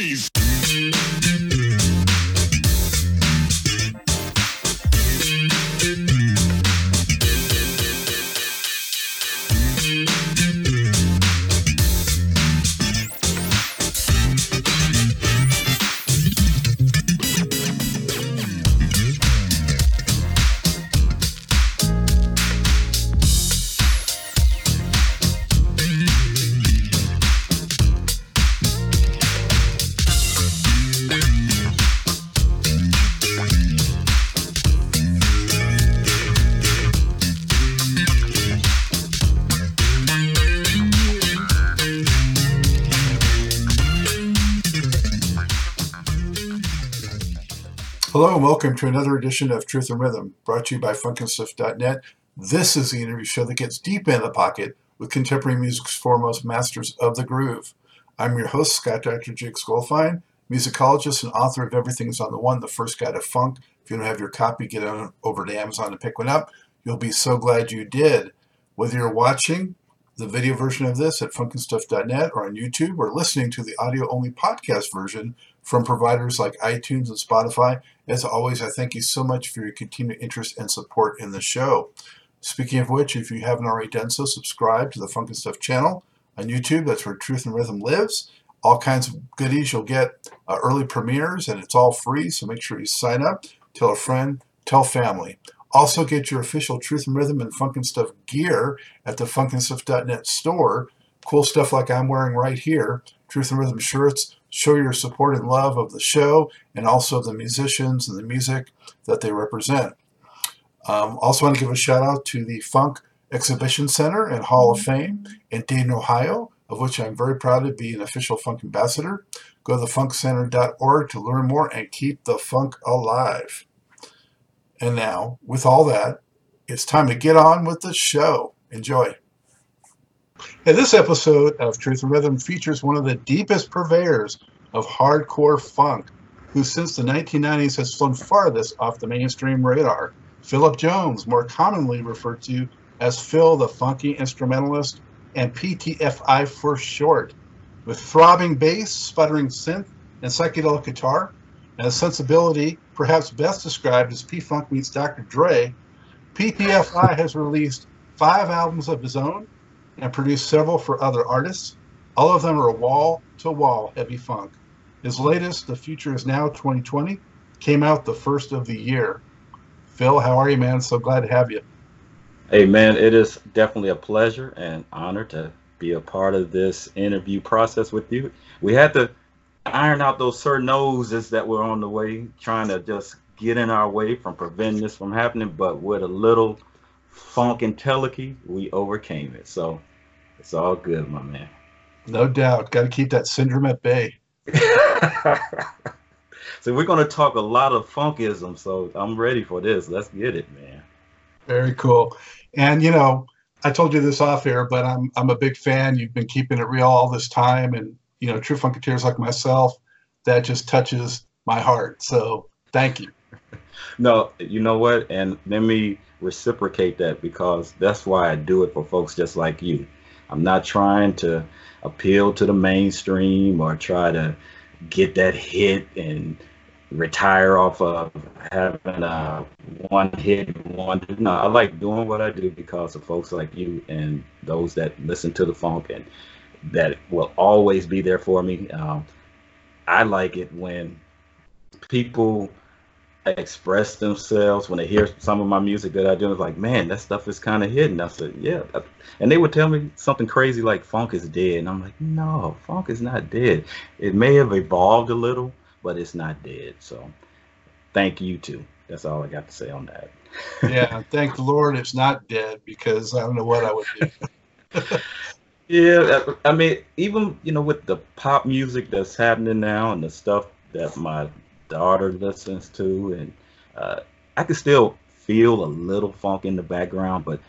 freeze. Welcome to another edition of Truth and Rhythm, brought to you by FunkNStuff.net. This is the interview show that gets deep in the pocket with contemporary music's foremost masters of the groove. I'm your host, Scott Dr. Jake Skolfine, musicologist and author of Everything's on the One, the first guide to funk. If you don't have your copy, get on over to Amazon and pick one up. You'll be so glad you did. Whether you're watching the video version of this at funknstuff.net or on YouTube or listening to the audio only podcast version from providers like iTunes and Spotify. As always, I thank you so much for your continued interest and support in the show. Speaking of which, if you haven't already done so, subscribe to the Funk and Stuff channel on YouTube. That's where Truth and Rhythm lives. All kinds of goodies. You'll get uh, early premieres, and it's all free. So make sure you sign up. Tell a friend. Tell family. Also, get your official Truth and Rhythm and Funk and Stuff gear at the funkandstuff.net store. Cool stuff like I'm wearing right here. Truth and Rhythm shirts. Show your support and love of the show and also the musicians and the music that they represent. Um, also, want to give a shout out to the Funk Exhibition Center and Hall of Fame in Dayton, Ohio, of which I'm very proud to be an official funk ambassador. Go to thefunkcenter.org to learn more and keep the funk alive. And now, with all that, it's time to get on with the show. Enjoy. And this episode of Truth and Rhythm features one of the deepest purveyors of hardcore funk, who since the 1990s has flown farthest off the mainstream radar. Philip Jones, more commonly referred to as Phil the Funky Instrumentalist and PTFI for short. With throbbing bass, sputtering synth, and psychedelic guitar, and a sensibility perhaps best described as P-Funk meets Dr. Dre, PTFI has released five albums of his own and produced several for other artists. All of them are wall to wall heavy funk. His latest, The Future Is Now 2020, came out the first of the year. Phil, how are you, man? So glad to have you. Hey, man, it is definitely a pleasure and honor to be a part of this interview process with you. We had to iron out those certain noses that were on the way, trying to just get in our way from preventing this from happening, but with a little Funkentelechy, we overcame it. So it's all good, my man. No doubt. Got to keep that syndrome at bay. so we're going to talk a lot of funkism. So I'm ready for this. Let's get it, man. Very cool. And you know, I told you this off air, but I'm I'm a big fan. You've been keeping it real all this time, and you know, true funketeers like myself, that just touches my heart. So thank you. No, you know what? And let me reciprocate that because that's why I do it for folks just like you. I'm not trying to appeal to the mainstream or try to get that hit and retire off of having a one hit one no i like doing what i do because of folks like you and those that listen to the funk and that will always be there for me. Um, i like it when people express themselves when they hear some of my music that I do. It's like, man, that stuff is kind of hidden. I said, yeah. And they would tell me something crazy like funk is dead. And I'm like, no, funk is not dead. It may have evolved a little, but it's not dead. So thank you too. That's all I got to say on that. yeah, thank the Lord it's not dead because I don't know what I would do. yeah, I mean, even you know with the pop music that's happening now and the stuff that my daughter listens to, and uh, I can still feel a little funk in the background. But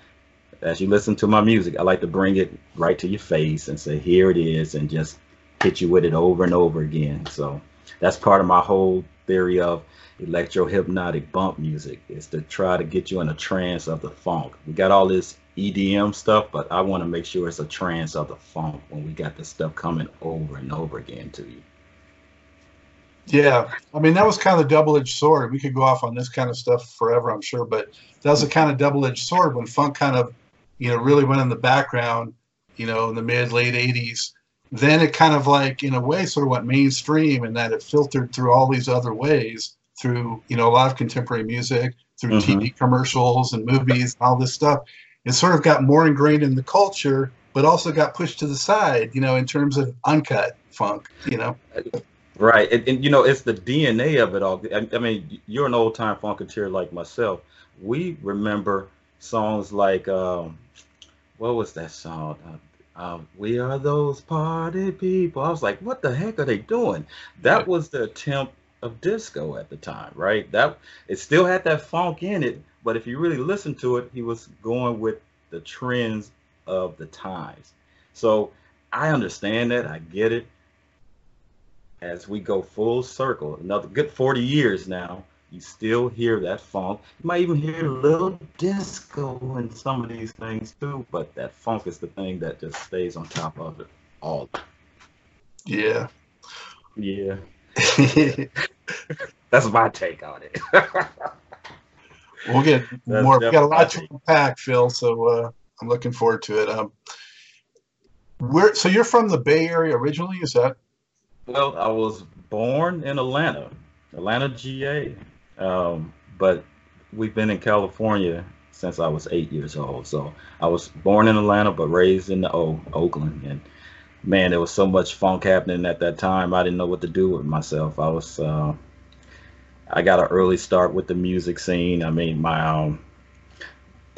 as you listen to my music, I like to bring it right to your face and say, "Here it is," and just hit you with it over and over again. So that's part of my whole theory of electro hypnotic bump music is to try to get you in a trance of the funk. We got all this EDM stuff, but I want to make sure it's a trance of the funk when we got the stuff coming over and over again to you. Yeah, I mean that was kind of a double-edged sword. We could go off on this kind of stuff forever, I'm sure, but that was a kind of double-edged sword when funk kind of, you know, really went in the background, you know, in the mid late '80s. Then it kind of like, in a way, sort of went mainstream, and that it filtered through all these other ways, through you know a lot of contemporary music, through Mhm. TV commercials and movies, all this stuff. It sort of got more ingrained in the culture, but also got pushed to the side, you know, in terms of uncut funk, you know. Right, and, and you know it's the DNA of it all. I, I mean, you're an old time funketeer like myself. We remember songs like um, what was that song? Uh, uh, we are those party people. I was like, what the heck are they doing? That was the attempt of disco at the time, right? That it still had that funk in it, but if you really listen to it, he was going with the trends of the times. So I understand that. I get it as we go full circle, another good 40 years now, you still hear that funk. You might even hear a little disco in some of these things too, but that funk is the thing that just stays on top of it all. Yeah. Yeah, that's my take on it. we'll get That's more. We got a lot to unpack, Phil. So uh, I'm looking forward to it. Um, where? So you're from the Bay Area originally? Is that? Well, I was born in Atlanta, Atlanta, GA, um, but we've been in California since I was eight years old. So I was born in Atlanta, but raised in the o- Oakland. And man, there was so much funk happening at that time. I didn't know what to do with myself. I was, uh, I got an early start with the music scene. I mean, my um,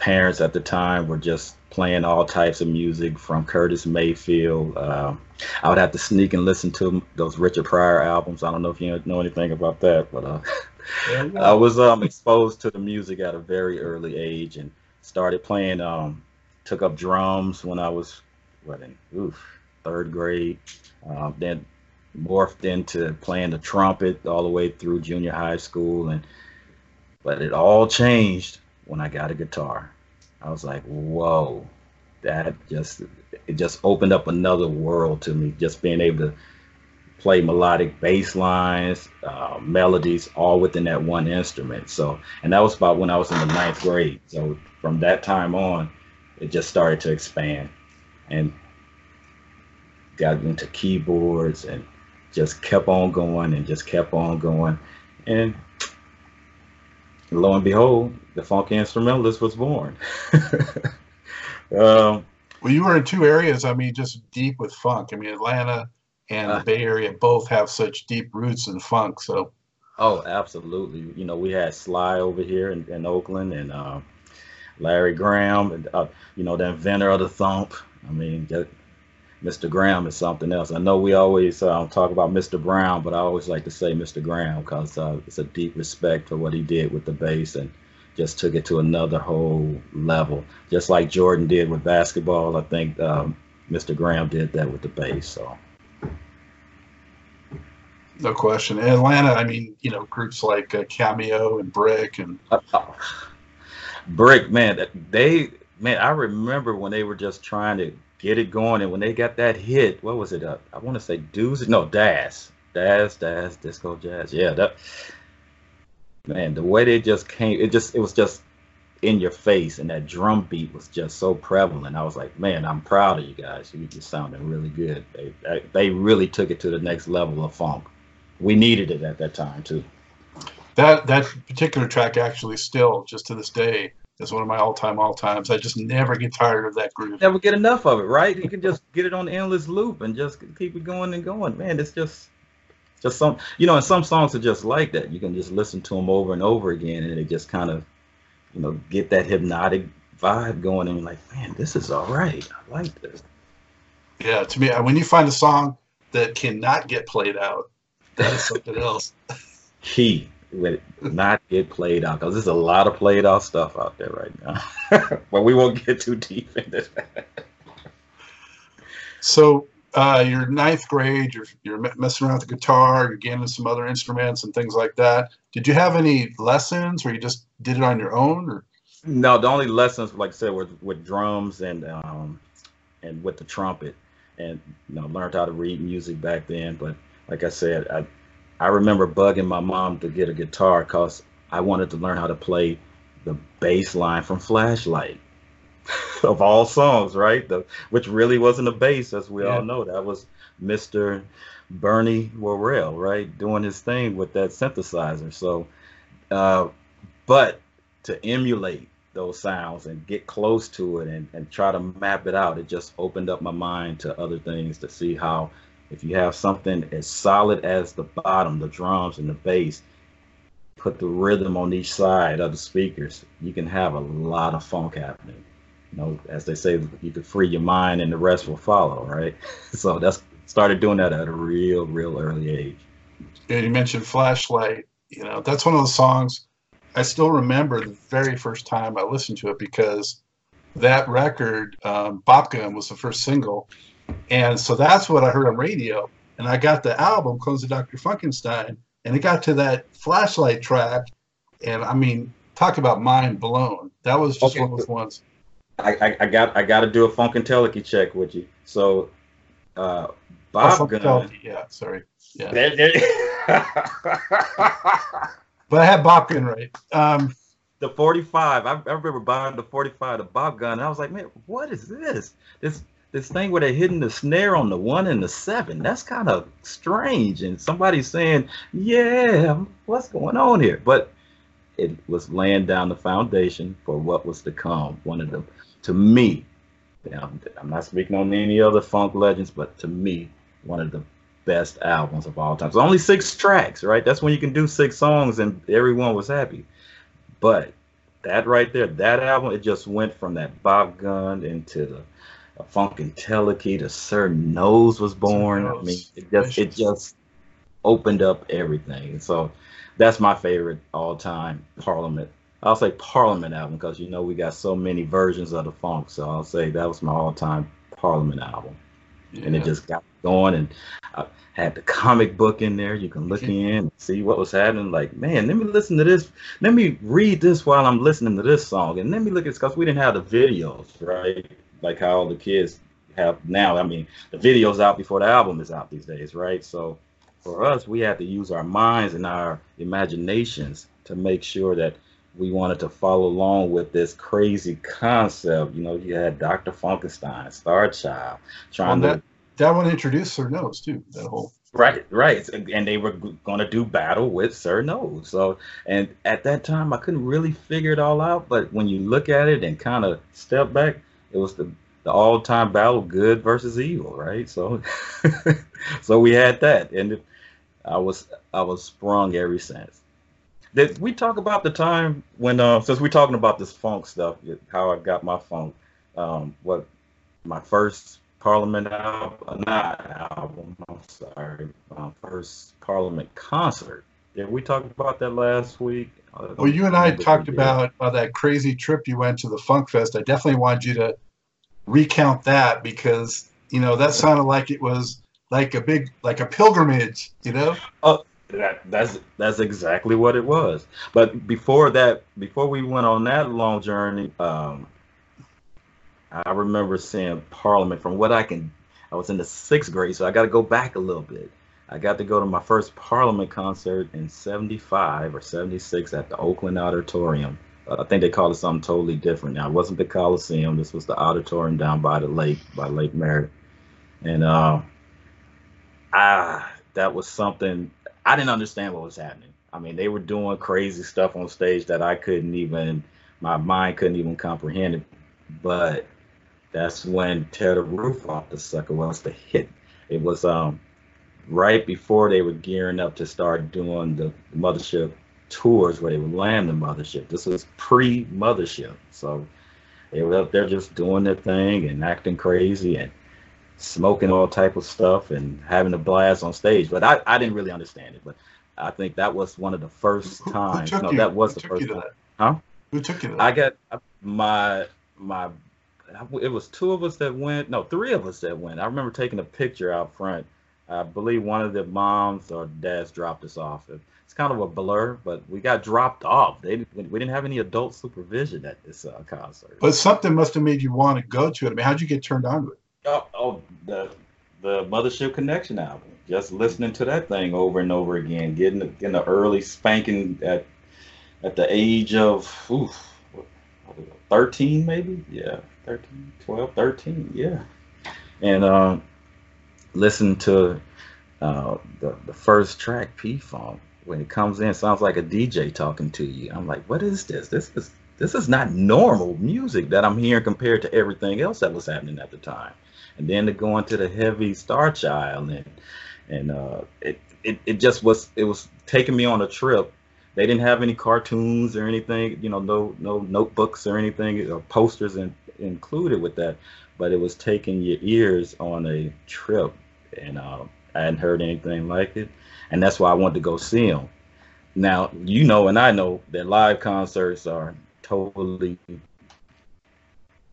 parents at the time were just playing all types of music from Curtis Mayfield. Uh, I would have to sneak and listen to those Richard Pryor albums. I don't know if you know anything about that, but uh, I was um, exposed to the music at a very early age and started playing. Um, took up drums when I was what in oof, third grade. Um, then morphed into playing the trumpet all the way through junior high school, and but it all changed when I got a guitar. I was like, whoa, that just it just opened up another world to me. Just being able to play melodic bass lines, uh, melodies, all within that one instrument. So, and that was about when I was in the ninth grade. So from that time on, it just started to expand, and got into keyboards and just kept on going and just kept on going, and lo and behold, the funky instrumentalist was born. um, Well, you were in two areas. I mean, just deep with funk. I mean, Atlanta and Uh. the Bay Area both have such deep roots in funk. So Oh, absolutely. You know, we had Sly over here in, in Oakland and uh, Larry Graham, and, uh, you know, the inventor of the thump. I mean, Mr. Graham is something else. I know we always uh, talk about Mr. Brown, but I always like to say Mr. Graham because uh, it's a deep respect for what he did with the bass and just took it to another whole level. Just like Jordan did with basketball, I think um, Mr. Graham did that with the bass. So. no question. In Atlanta, I mean, you know, groups like uh, Cameo and Brick and Oh. Brick, man, they, man, I remember when they were just trying to get it going, and when they got that hit, what was it? Uh, I want to say Doozy, no, Dazz, Dazz, Dazz, Disco Jazz, yeah, that, man, the way they just came, it just, it was just in your face, and that drum beat was just so prevalent. I was like, man, I'm proud of you guys. You just sounding really good. They, they, they really took it to the next level of funk. We needed it at that time too. that that particular track actually still just to this day is one of my all-time all-times. I just never get tired of that groove. never get enough of it, right? You can just get it on endless loop and just keep it going and going. Man, it's just just some, you know, and some songs are just like that. You can just listen to them over and over again, and it just kind of, you know, get that hypnotic vibe going, and you're like, man, this is all right. I like this. Yeah, to me, when you find a song that cannot get played out, that is something else. Key with not get played out because there's a lot of played out stuff out there right now. but we won't get too deep into that. So uh, you're ninth grade, you're you're messing around with the guitar, you're getting some other instruments and things like that. Did you have any lessons, or you just did it on your own? Or No, the only lessons, like I said, were with drums and um, and with the trumpet, and you know, learned how to read music back then. But like I said, I I remember bugging my mom to get a guitar because I wanted to learn how to play the bass line from Flashlight of all songs, right? The, which really wasn't a bass, as we yeah. all know. That was Mr. Bernie Worrell, right, doing his thing with that synthesizer. So, uh, but to emulate those sounds and get close to it and, and try to map it out, it just opened up my mind to other things to see how if you have something as solid as the bottom, the drums and the bass, put the rhythm on each side of the speakers, you can have a lot of funk happening. You know, as they say, you can free your mind and the rest will follow, right? So that's started doing that at a real, real early age. Yeah, you mentioned Flashlight. You know, that's one of the songs I still remember the very first time I listened to it because that record, um, Bop Gun, was the first single. And so that's what I heard on radio. And I got the album, Clones of Dr. Funkenstein, and it got to that flashlight track. And I mean, talk about mind blown. That was just okay. one of those ones. I, I, I got I got to do a Funkadelic check with you. So, uh, Bob oh, Gun. Yeah, sorry. Yeah. but I had Bop Gun right. Um, the 45. I, I, remember buying the 45, the Bop Gun. And I was like, man, what is this? This this thing where they're hitting the snare on the one and the seven. That's kind of strange. And somebody's saying, yeah, what's going on here? But it was laying down the foundation for what was to come. One of the, to me, I'm not speaking on any other funk legends, but to me, one of the best albums of all time. It's only six tracks, right? That's when you can do six songs and everyone was happy. But that right there, that album, it just went from that Bop Gun into the a Funkentelechy to Sir Nose was born. I mean, it just it just opened up everything. So that's my favorite all time Parliament. I'll say Parliament album because you know we got so many versions of the funk. So I'll say that was my all time Parliament album yeah. and it just got going. And I had the comic book in there. You can look in and see what was happening. Like, man, let me listen to this. Let me read this while I'm listening to this song, and let me look at because we didn't have the videos, right? Like how all the kids have now. I mean, the video's out before the album is out these days, right? So for us, we had to use our minds and our imaginations to make sure that we wanted to follow along with this crazy concept. You know, you had Dr. Funkenstein, Star Child, trying well, that, to. That one introduced Sir Nose too. That whole. Right, right, and they were going to do battle with Sir Nose. So, and at that time, I couldn't really figure it all out. But when you look at it and kind of step back, it was the the all-time battle, good versus evil, right? So, so we had that, and it, I was I was sprung ever since. Did we talk about the time when, uh, since we're talking about this funk stuff, how I got my funk, um, what my first Parliament album, not album, I'm sorry, my first Parliament concert. Did we talk about that last week? Well, you and I talked about uh, that crazy trip you went to the Funk Fest. I definitely want you to recount that because you know that sounded like it was like a big like a pilgrimage, you know. Oh, that that's that's exactly what it was. But before that, before we went on that long journey, um, I remember seeing Parliament. From what I can, I was in the sixth grade, so I got to go back a little bit. I got to go to my first Parliament concert in '75 or '76 at the Oakland Auditorium. Uh, I think they called it something totally different. Now it wasn't the Coliseum. This was the auditorium down by the lake, by Lake Merritt, and uh, ah, that was something I didn't understand what was happening. I mean, they were doing crazy stuff on stage that I couldn't even, my mind couldn't even comprehend it. But that's when Tear the Roof Off the Sucker was the hit. It was um right before they were gearing up to start doing the mothership tours where they would land the mothership. This was pre mothership. So they were up there just doing their thing and acting crazy and smoking all type of stuff and having a blast on stage. But I, I didn't really understand it. But I think that was one of the first who, times. Who no, you? that was who the first time. Huh? Who took you to that? I got my my. It was two of us that went. No, three of us that went. I remember taking a picture out front. I believe one of the moms or dads dropped us off. It's kind of a blur, but we got dropped off. They we didn't have any adult supervision at this uh, concert. But something must have made you want to go to it. I mean, how'd you get turned on to it? Oh, oh the the Mothership Connection album. Just listening to that thing over and over again, getting getting the early spanking at at the age of oof, 13 maybe yeah 13 12 13 yeah and um listen to uh the, the first track p-funk when it comes in sounds like a dj talking to you. I'm like what is this? This is this is not normal music that i'm hearing compared to everything else that was happening at the time. And then to go into the heavy star child and and uh it, it it just was it was taking me on a trip. They didn't have any cartoons or anything, you know, no no notebooks or anything or posters in, included with that, but it was taking your ears on a trip, and uh, I hadn't heard anything like it, and that's why I wanted to go see them. Now you know, and I know that live concerts are totally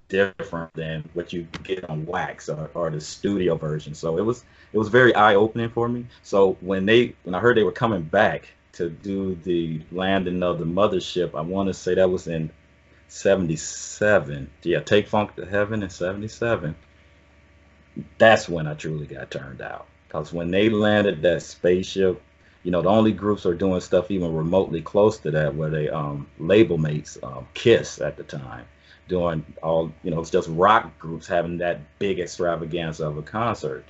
different than what you get on wax or, or the studio version. So it was it was very eye opening for me. So when they when I heard they were coming back to do the landing of the mothership. I want to say that was in 77. Yeah, Take Funk to Heaven in 77. That's when I truly got turned out. Because when they landed that spaceship, you know, the only groups are doing stuff even remotely close to that where they um, label mates um, Kiss at the time, doing all, you know, it's just rock groups having that big extravaganza of a concert.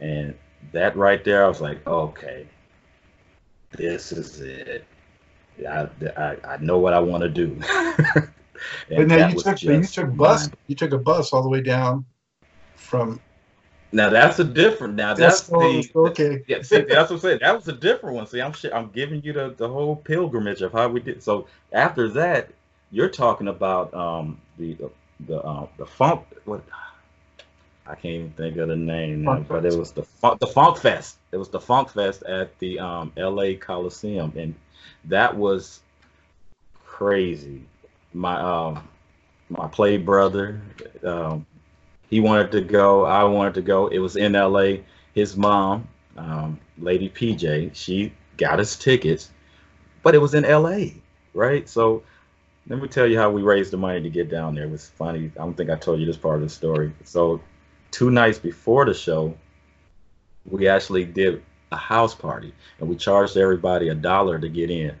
And that right there, I was like, okay, this is it. I, I, I know what I want to do. but now you took you took bus you took a bus all the way down from. Now that's a different. Now that's, that's the okay. Yeah, see, that's what I'm saying. That was a different one. See, I'm I'm giving you the, the whole pilgrimage of how we did. So after that, you're talking about um the the the, uh, the funk what I can't even think of the name now, but it was the funk, the Funk Fest. It was the Funk Fest at the um, L.A. Coliseum, and that was crazy. My um, my play brother, um, he wanted to go. I wanted to go. It was in L.A. His mom, um, Lady PJ, she got us tickets, but it was in L.A. Right, so let me tell you how we raised the money to get down there. It was funny. I don't think I told you this part of the story. So two nights before the show, we actually did a house party and we charged everybody a dollar to get in.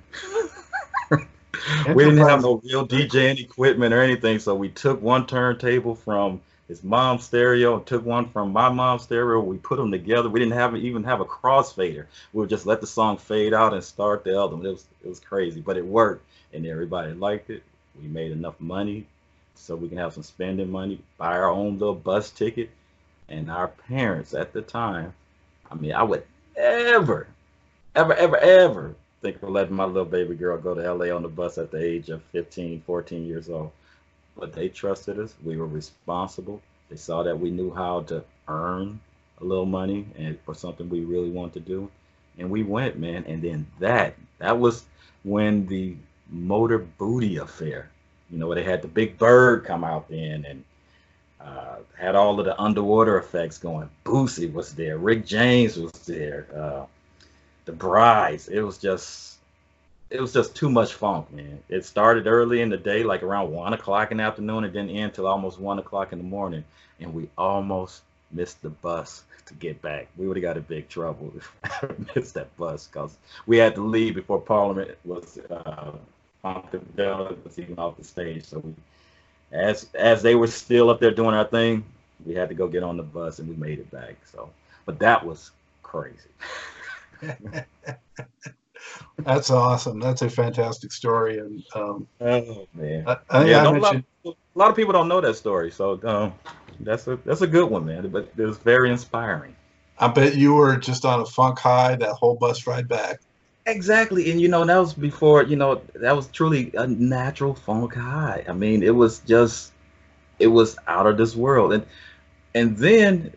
we didn't have no real DJing equipment or anything, so we took one turntable from his mom's stereo and took one from my mom's stereo. We put them together. We didn't have even have a crossfader. We would just let the song fade out and start the album. It was it was crazy, but it worked and everybody liked it. We made enough money so we can have some spending money, buy our own little bus ticket, and our parents at the time, I mean, I would ever, ever, ever, ever think of letting my little baby girl go to LA on the bus at the age of 15, 14 years old. But they trusted us. We were responsible. They saw that we knew how to earn a little money and for something we really wanted to do. And we went, man. And then that, that was when the Motor Booty affair, you know, where they had the big bird come out then and uh, had all of the underwater effects going. Bootsy was there. Rick James was there. Uh, the Brides. It was just, it was just too much funk, man. It started early in the day, like around one o'clock in the afternoon, and didn't end till almost one o'clock in the morning. And we almost missed the bus to get back. We would have got in big trouble if missed that bus because we had to leave before Parliament was uh, was even off the stage. So we as as they were still up there doing our thing, we had to go get on the bus and we made it back. So, but that was crazy. That's awesome. That's a fantastic story. And um, oh man, I, I yeah, I mentioned... a, lot, a lot of people don't know that story, so um, that's a that's a good one, man. But it was very inspiring. I bet you were just on a funk high that whole bus ride back. Exactly, and you know that was before you know that was truly a natural funk high. I mean, it was just it was out of this world, and and then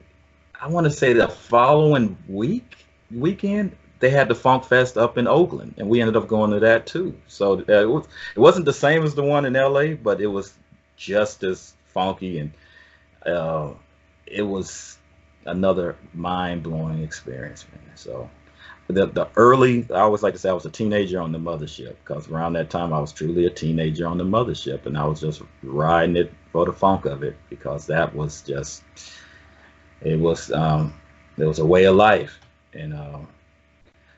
I want to say the following week weekend they had the Funk Fest up in Oakland, and we ended up going to that too. So uh, it, was, it wasn't the same as the one in LA, but it was just as funky, and uh, it was another mind blowing experience, man. So the the early I always like to say I was a teenager on the mothership because around that time I was truly a teenager on the mothership and I was just riding it for the funk of it because that was just it was um there was a way of life, and um,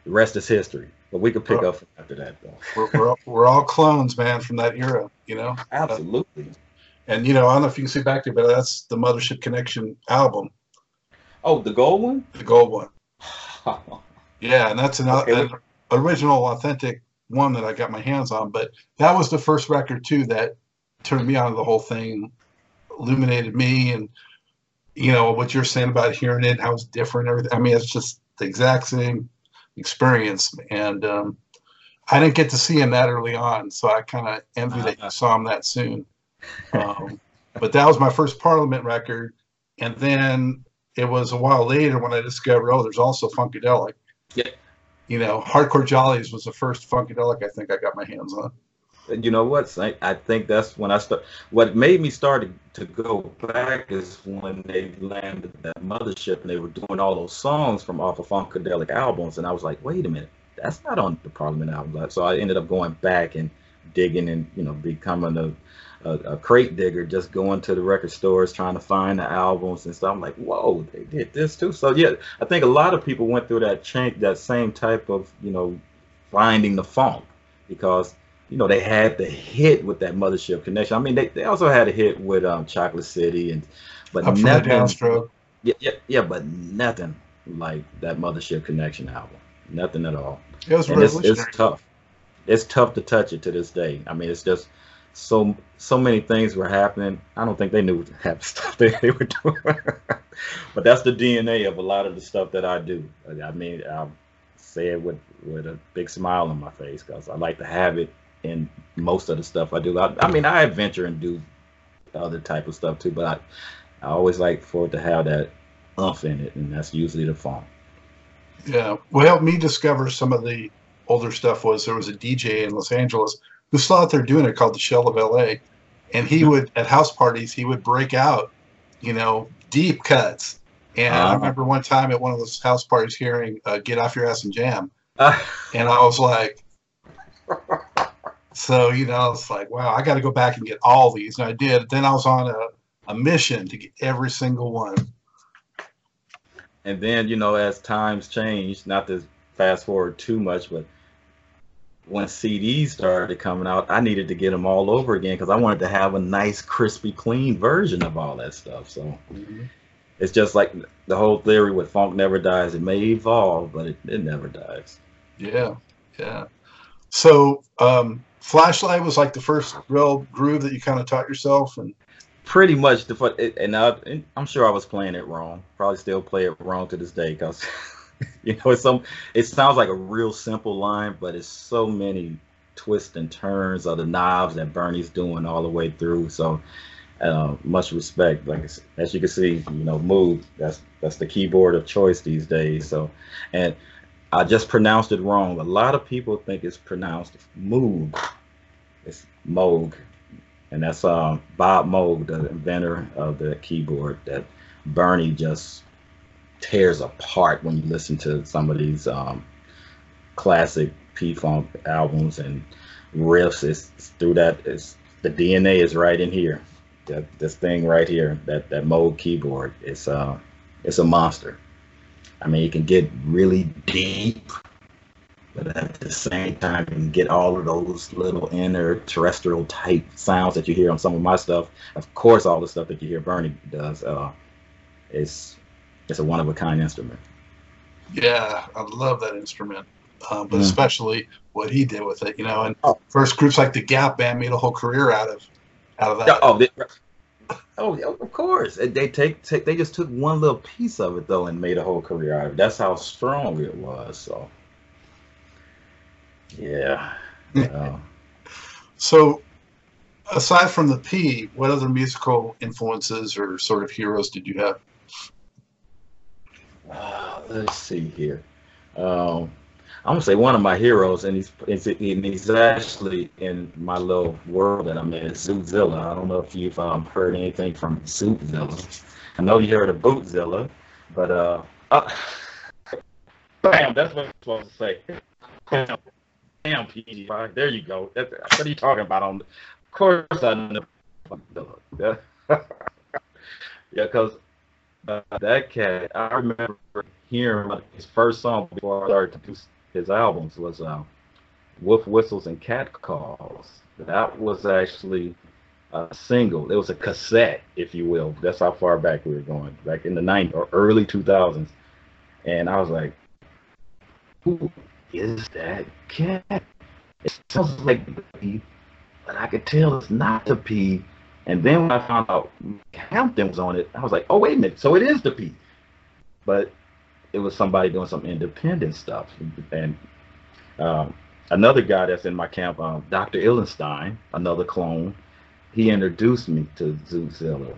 the rest is history. But we could pick Well- up after that, though. We're, we're, all- we're all clones, man, from that era, you know? Absolutely. And, you know, I don't know if you can see back there, but that's the Mothership Connection album, Oh, the gold one. the gold one. Yeah, and that's an, Okay. an original, authentic one that I got my hands on. But that was the first record too that turned me on to the whole thing, illuminated me, and you know what you're saying about hearing it, how it's different. Everything. I mean, it's just the exact same experience, and um, I didn't get to see him that early on, so I kind of envy that you saw him that soon. Um, but that was my first Parliament record, and then it was a while later when I discovered, oh, there's also Funkadelic. Yeah. You know, Hardcore Jollies was the first Funkadelic I think I got my hands on. You know what? Saint? I think that's when I start. What made me start to go back is when they landed that mothership and they were doing all those songs from off of Funkadelic albums, and I was like, wait a minute, that's not on the Parliament album. So I ended up going back and digging and you know becoming a a, a crate digger, just going to the record stores trying to find the albums and stuff. I'm like, whoa, they did this too. So yeah, I think a lot of people went through that change, that same type of you know finding the funk because you know, they had the hit with that mothership connection. I mean, they, they also had a hit with um, Chocolate City and but Up nothing, yeah, yeah, yeah, but nothing like that mothership connection album. Nothing at all. It was And it's, it's tough. It's tough to touch it to this day. I mean, it's just so so many things were happening. I don't think they knew half the stuff they, they were doing. but that's the DNA of a lot of the stuff that I do. I mean, I say it with with a big smile on my face because I like to have it in most of the stuff I do. I, I mean, I adventure and do other type of stuff too, but I, I always like for it to have that umph in it, and that's usually the funk. Yeah. What helped me discover some of the older stuff was there was a DJ in Los Angeles who still out there doing it called the Shell of LA. And he would, at house parties, he would break out, you know, deep cuts. And I Uh-huh. remember one time at one of those house parties hearing uh, Get Off Your Ass and Jam. Uh, And I was like, so, you know, it's like, wow, I got to go back and get all these. And I did. Then I was on a, a mission to get every single one. And then, you know, as times changed, not to fast forward too much, but when CDs started coming out, I needed to get them all over again because I wanted to have a nice, crispy, clean version of all that stuff. So it's just like the whole theory with funk never dies. It may evolve, but it, it never dies. Yeah, yeah. So, um, Flashlight was like the first real groove that you kind of taught yourself, and Pretty much the and, I, and I'm sure I was playing it wrong. Probably still play it wrong to this day because you know it's some. It sounds like a real simple line, but it's so many twists and turns of the knobs that Bernie's doing all the way through. So uh, much respect. Like as you can see, you know, Moog. That's that's the keyboard of choice these days. So, and I just pronounced it wrong. A lot of people think it's pronounced Moog. It's Moog, and that's um, Bob Moog, the inventor of the keyboard that Bernie just tears apart when you listen to some of these um, classic P-Funk albums and riffs. It's, it's through that. It's the DNA is right in here. That this thing right here, that that Moog keyboard, it's uh, it's a monster. I mean, it can get really deep, but at the same time, you can get all of those little inner terrestrial type sounds that you hear on some of my stuff. Of course, all the stuff that you hear Bernie does. Uh, it's it's a one of a kind instrument. yeah, I love that instrument. Um, but Mhm. especially what he did with it, you know. And Oh. first groups like the Gap Band made a whole career out of out of that. Oh, they, oh, yeah, of course. They- take, take they just took one little piece of it though and made a whole career out of it. That's how strong it was. So, yeah. So, aside from the P, what other musical influences or sort of heroes did you have? Uh, let's see here. Um, I'm gonna say one of my heroes, and he's and he's actually in my little world that I'm in, Zootzilla. I don't know if you've um, heard anything from Zootzilla. I know you heard of Bootzilla, but uh, uh bam, that's what I'm supposed to say. Bam, bam, PG. There you go. That's, what are you talking about? On, of course I know. Yeah, yeah, because uh, that cat, I remember hearing his first song before I started to do his albums was uh, Wolf Whistles and Cat Calls. That was actually a single. It was a cassette, if you will. That's how far back we were going, back in the 90s or early 2000s. And I was like, who is that cat? It sounds like P, but I could tell it's not the P. And then when I found out Hampton was on it, I was like, oh, wait a minute. So it is the P. But it was somebody doing some independent stuff. And um, another guy that's in my camp, um, Dr. Illenstein, another clone, he introduced me to Zootzilla.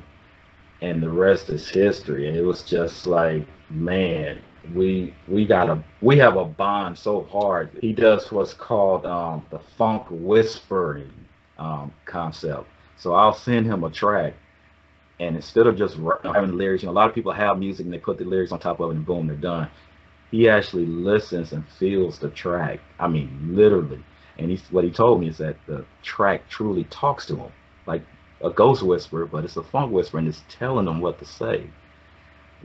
And the rest is history. And it was just like, man, we we got a we have a bond so hard. He does what's called um, the funk whispering um, concept. So I'll send him a track, and instead of just having lyrics, you know, a lot of people have music and they put the lyrics on top of it and boom, they're done. He actually listens and feels the track. I mean, literally. And he's what he told me is that the track truly talks to him, like a ghost whisper, but it's a funk whisper and it's telling him what to say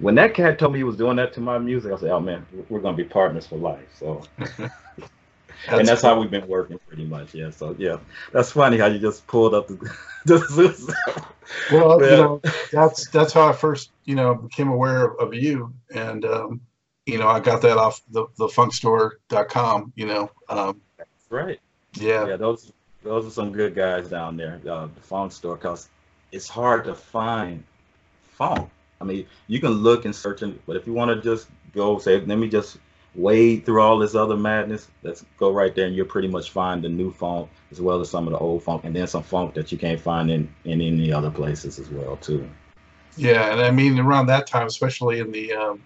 when that cat told me he was doing that to my music, I said, "Oh man, we're gonna be partners for life." So, that's and that's cool. how we've been working pretty much. Yeah. So yeah, that's funny how you just pulled up the. the well, yeah. you know, that's that's how I first you know became aware of, of you, and um, you know I got that off the the funkstore.com. You know. Um, that's right. Yeah. Yeah. Those those are some good guys down there, uh, the funk store, because it's hard to find funk I mean, you can look and search, and, but if you want to just go say, let me just wade through all this other madness, let's go right there, and you'll pretty much find the new funk as well as some of the old funk, and then some funk that you can't find in in any other places as well too. Yeah, and I mean around that time, especially in the um,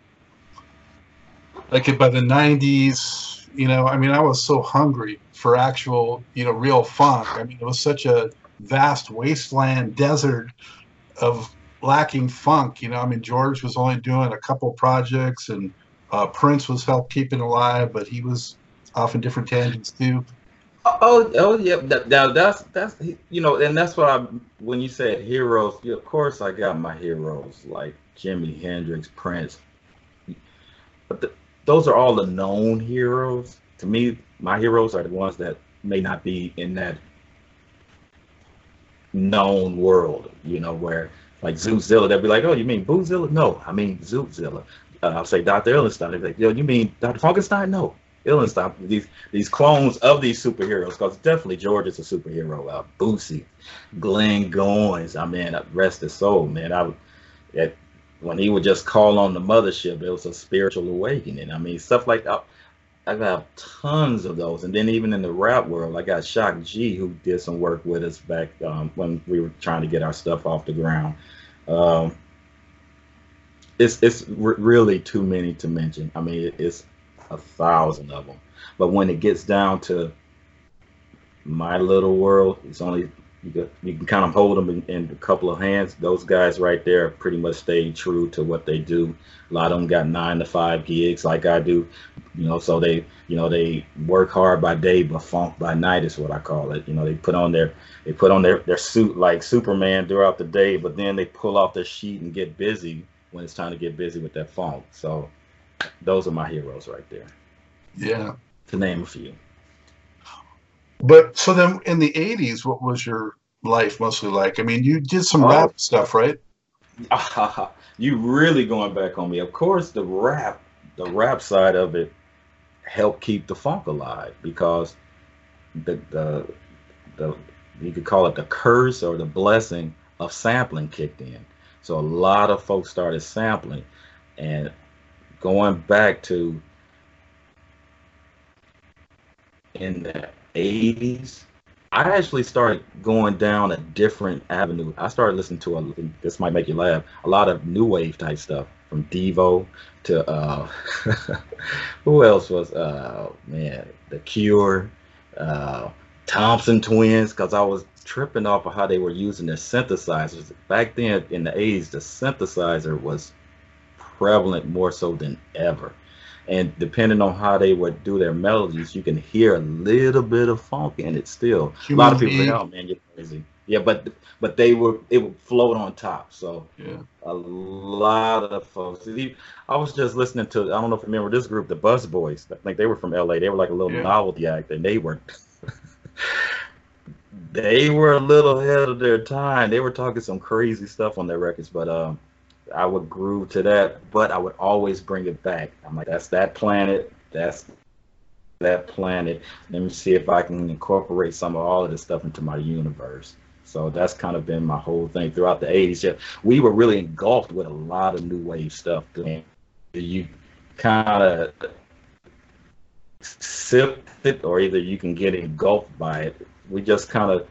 like by the '90s, you know, I mean, I was so hungry for actual, you know, real funk. I mean, it was such a vast wasteland desert of lacking funk. You know, I mean, George was only doing a couple projects, and uh, Prince was help keeping alive, but he was off in different tangents too. Oh, oh yeah, that, that, that's that's you know, and that's what I when you said heroes. Yeah, of course, I got my heroes like Jimi Hendrix, Prince, but the, those are all the known heroes. To me, my heroes are the ones that may not be in that known world. You know, where like Zootzilla, they'll be like, "Oh, you mean Bootzilla?" No, I mean Zootzilla. I'll say Dr. Illenstein. They'll be like, "Yo, you mean Dr. Frankenstein?" No, Illenstein. These these clones of these superheroes, because definitely George is a superhero. Uh, Bootsy, Glenn Goins. I mean, rest his soul, man. I at, when he would just call on the mothership, it was a spiritual awakening. I mean, stuff like that. I got tons of those, and then even in the rap world, I got Shock G who did some work with us back um, when we were trying to get our stuff off the ground. Um, it's it's really too many to mention. I mean, it's a thousand of them. But when it gets down to my little world, it's only you can, you can kind of hold them in, in, a couple of hands. Those guys right there pretty much stay true to what they do. A lot of them got nine to five gigs like I do, you know. So they, you know, they work hard by day but funk by night is what I call it. You know, they put on their they put on their their suit like Superman throughout the day, but then they pull off their sheet and get busy when it's time to get busy with that funk. So those are my heroes right there. Yeah, to name a few. But so then in the 80s, what was your life mostly like? I mean, you did some oh. rap stuff, right? you really going back on me. Of course, the rap, the rap side of it helped keep the funk alive because the the the you could call it the curse or the blessing of sampling kicked in. So a lot of folks started sampling and going back to in the 80s, I actually started going down a different avenue. I started listening to a this might make you laugh, a lot of new wave type stuff from Devo to uh who else was uh man, The Cure, uh Thompson Twins, because I was tripping off of how they were using their synthesizers. Back then in the 80s, the synthesizer was prevalent more so than ever and depending on how they would do their melodies, you can hear a little bit of funk in it still. a lot of people say, "Oh man, you're crazy." yeah, but but they were it would float on top. So Yeah. a lot of folks. I was just listening to I don't know if you remember this group, the Buzz Boys. I think they were from LA. They were like a little Yeah. novelty act, and they were they were a little ahead of their time. They were talking some crazy stuff on their records, but um, I would groove to that. But I would always bring it back. I'm like, that's that planet. That's that planet. Let me see if I can incorporate some of all of this stuff into my universe. So that's kind of been my whole thing throughout the 80s. Yeah, we were really engulfed with a lot of new wave stuff. And you kind of sip it, or either you can get engulfed by it. We just kind of,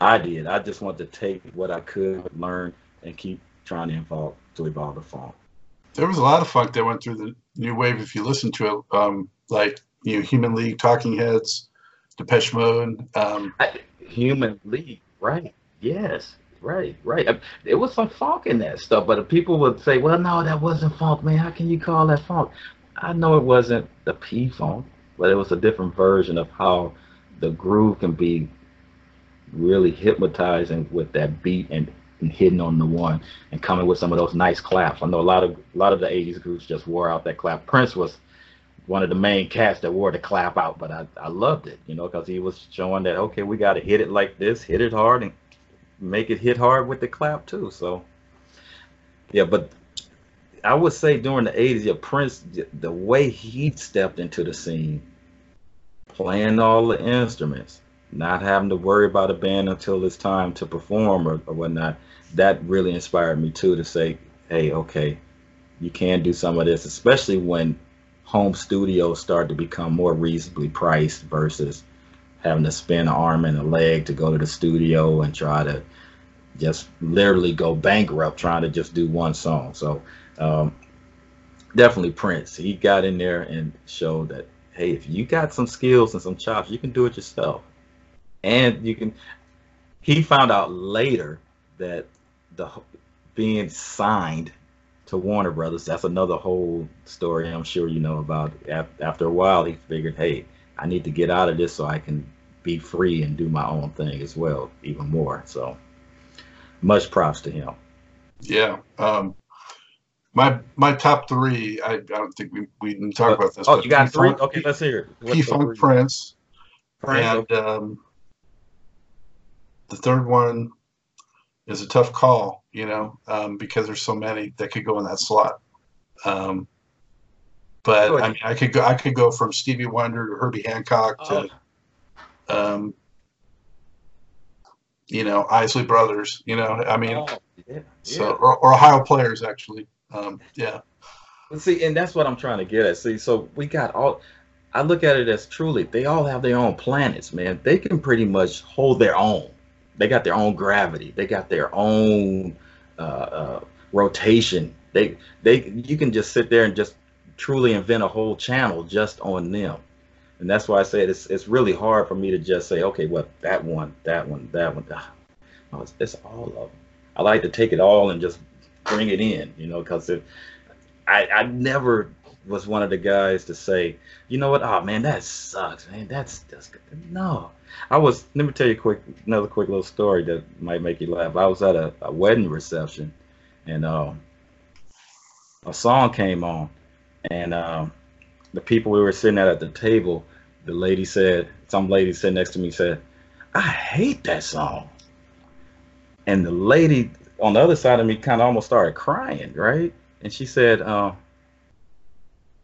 I did. I just wanted to take what I could learn and keep trying to evolve to evolve the funk. There was a lot of funk that went through the new wave if you listen to it, um, like you know, Human League, Talking Heads, Depeche Mode. Um, I, Human League, right? Yes, right, right. Uh, There was some funk in that stuff, but people would say, "Well, no, that wasn't funk, man. How can you call that funk?" I know it wasn't the P funk, but it was a different version of how the groove can be really hypnotizing with that beat and, and hitting on the one and coming with some of those nice claps. I know a lot of a lot of the '80s groups just wore out that clap. Prince was one of the main cats that wore the clap out, but I, I loved it, you know, because he was showing that okay, we got to hit it like this, hit it hard, and make it hit hard with the clap too. So yeah, but I would say during the '80s, yeah, Prince, the way he stepped into the scene, playing all the instruments, not having to worry about a band until it's time to perform or, or whatnot, that really inspired me too to say, hey, okay, you can do some of this, especially when home studios start to become more reasonably priced versus having to spend an arm and a leg to go to the studio and try to just literally go bankrupt trying to just do one song. So um, definitely Prince. He got in there and showed that hey, if you got some skills and some chops, you can do it yourself. And you can. He found out later that the being signed to Warner Brothers. That's another whole story. I'm sure you know about. After a while, he figured, hey, I need to get out of this so I can be free and do my own thing as well, even more. So much props to him. Yeah. Um, my my top three. I, I don't think we, we didn't talk about this. Oh, but you got three? P-Funk- Okay, let's hear it. P Funk Prince, Prince, and um, the third one is a tough call. You know, um, because there's so many that could go in that slot. Um, but I mean, I could go. I could go from Stevie Wonder to Herbie Hancock Oh. to, um, you know, Isley Brothers. You know, I mean, oh, yeah, so or, or Ohio players actually. Um, yeah, See, and that's what I'm trying to get at. See, so we got all. I look at it as truly, they all have their own planets, man. They can pretty much hold their own. They got their own gravity. They got their own uh, uh, rotation. They, they, you can just sit there and just truly invent a whole channel just on them. And that's why I said it's it's really hard for me to just say, okay, well, that one, that one, that one. Ah, No, it's, it's all of them. I like to take it all and just bring it in, you know, because if I, I never was one of the guys to say, you know what, oh man, that sucks, man. That's just no. I was. Let me tell you a quick, another quick little story that might make you laugh. I was at a, a wedding reception, and um, a song came on, and um, the people we were sitting at at the table, the lady said, some lady sitting next to me said, I hate that song. And the lady on the other side of me kind of almost started crying, right? And she said, uh,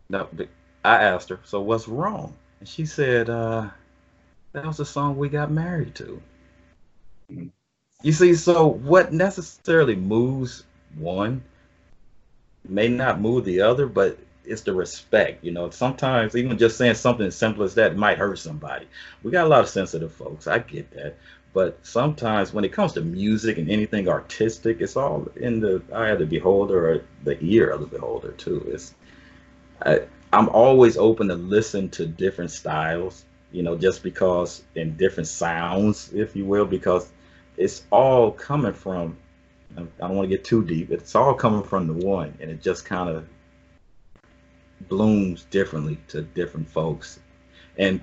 no, I asked her, so what's wrong? And she said, uh, that was the song we got married to. You see, so what necessarily moves one may not move the other, but it's the respect. You know, sometimes even just saying something as simple as that might hurt somebody. We got a lot of sensitive folks. I get that. But sometimes when it comes to music and anything artistic, it's all in the eye of the beholder or the ear of the beholder too. It's I, I'm always open to listen to different styles, you know, just because in different sounds, if you will, because it's all coming from. I don't want to get too deep. It's all coming from the one, and it just kind of blooms differently to different folks. And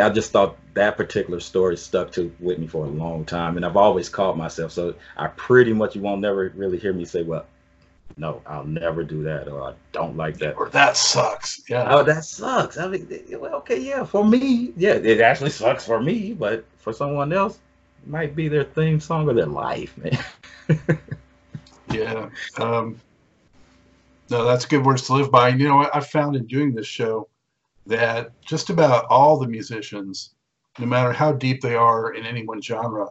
I just thought that particular story stuck to with me for a long time, and I've always caught myself. So I pretty much you won't never really hear me say, "Well, no, I'll never do that," or "I don't like that," or "That sucks." Yeah. Oh, that sucks. I mean, okay, yeah, for me, yeah, it actually sucks for me, but for someone else, it might be their theme song or their life, man. yeah. Um, no, that's good words to live by. And You know, I found in doing this show that just about all the musicians, no matter how deep they are in any one genre,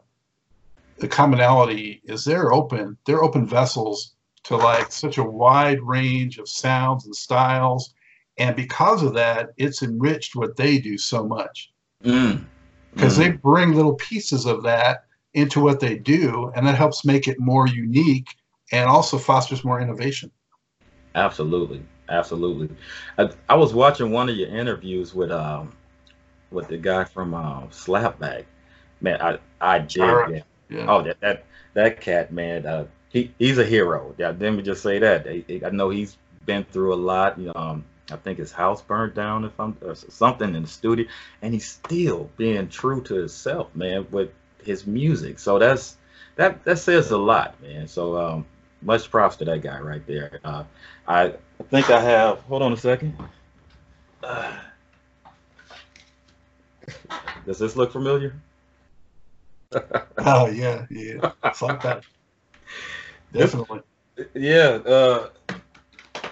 the commonality is they're open. They're open vessels to like such a wide range of sounds and styles, and because of that, it's enriched what they do so much. Mm. Because mm. they bring little pieces of that into what they do, and that helps make it more unique and also fosters more innovation. Absolutely, absolutely. I, I was watching one of your interviews with um with the guy from um, Slapback. Man, I I did. Right. Yeah. Oh, that that that cat, man. Uh, he he's a hero. Yeah, let me just say that. I, I know he's been through a lot. You know, um, I think his house burned down, if I'm or something in the studio, and he's still being true to himself, man, with his music. So that's that that says a lot, man. So um, much props to that guy right there. Uh, I think I have. Hold on a second. Uh, does this look familiar? oh yeah, yeah, it's like that. Definitely. Yeah. Uh,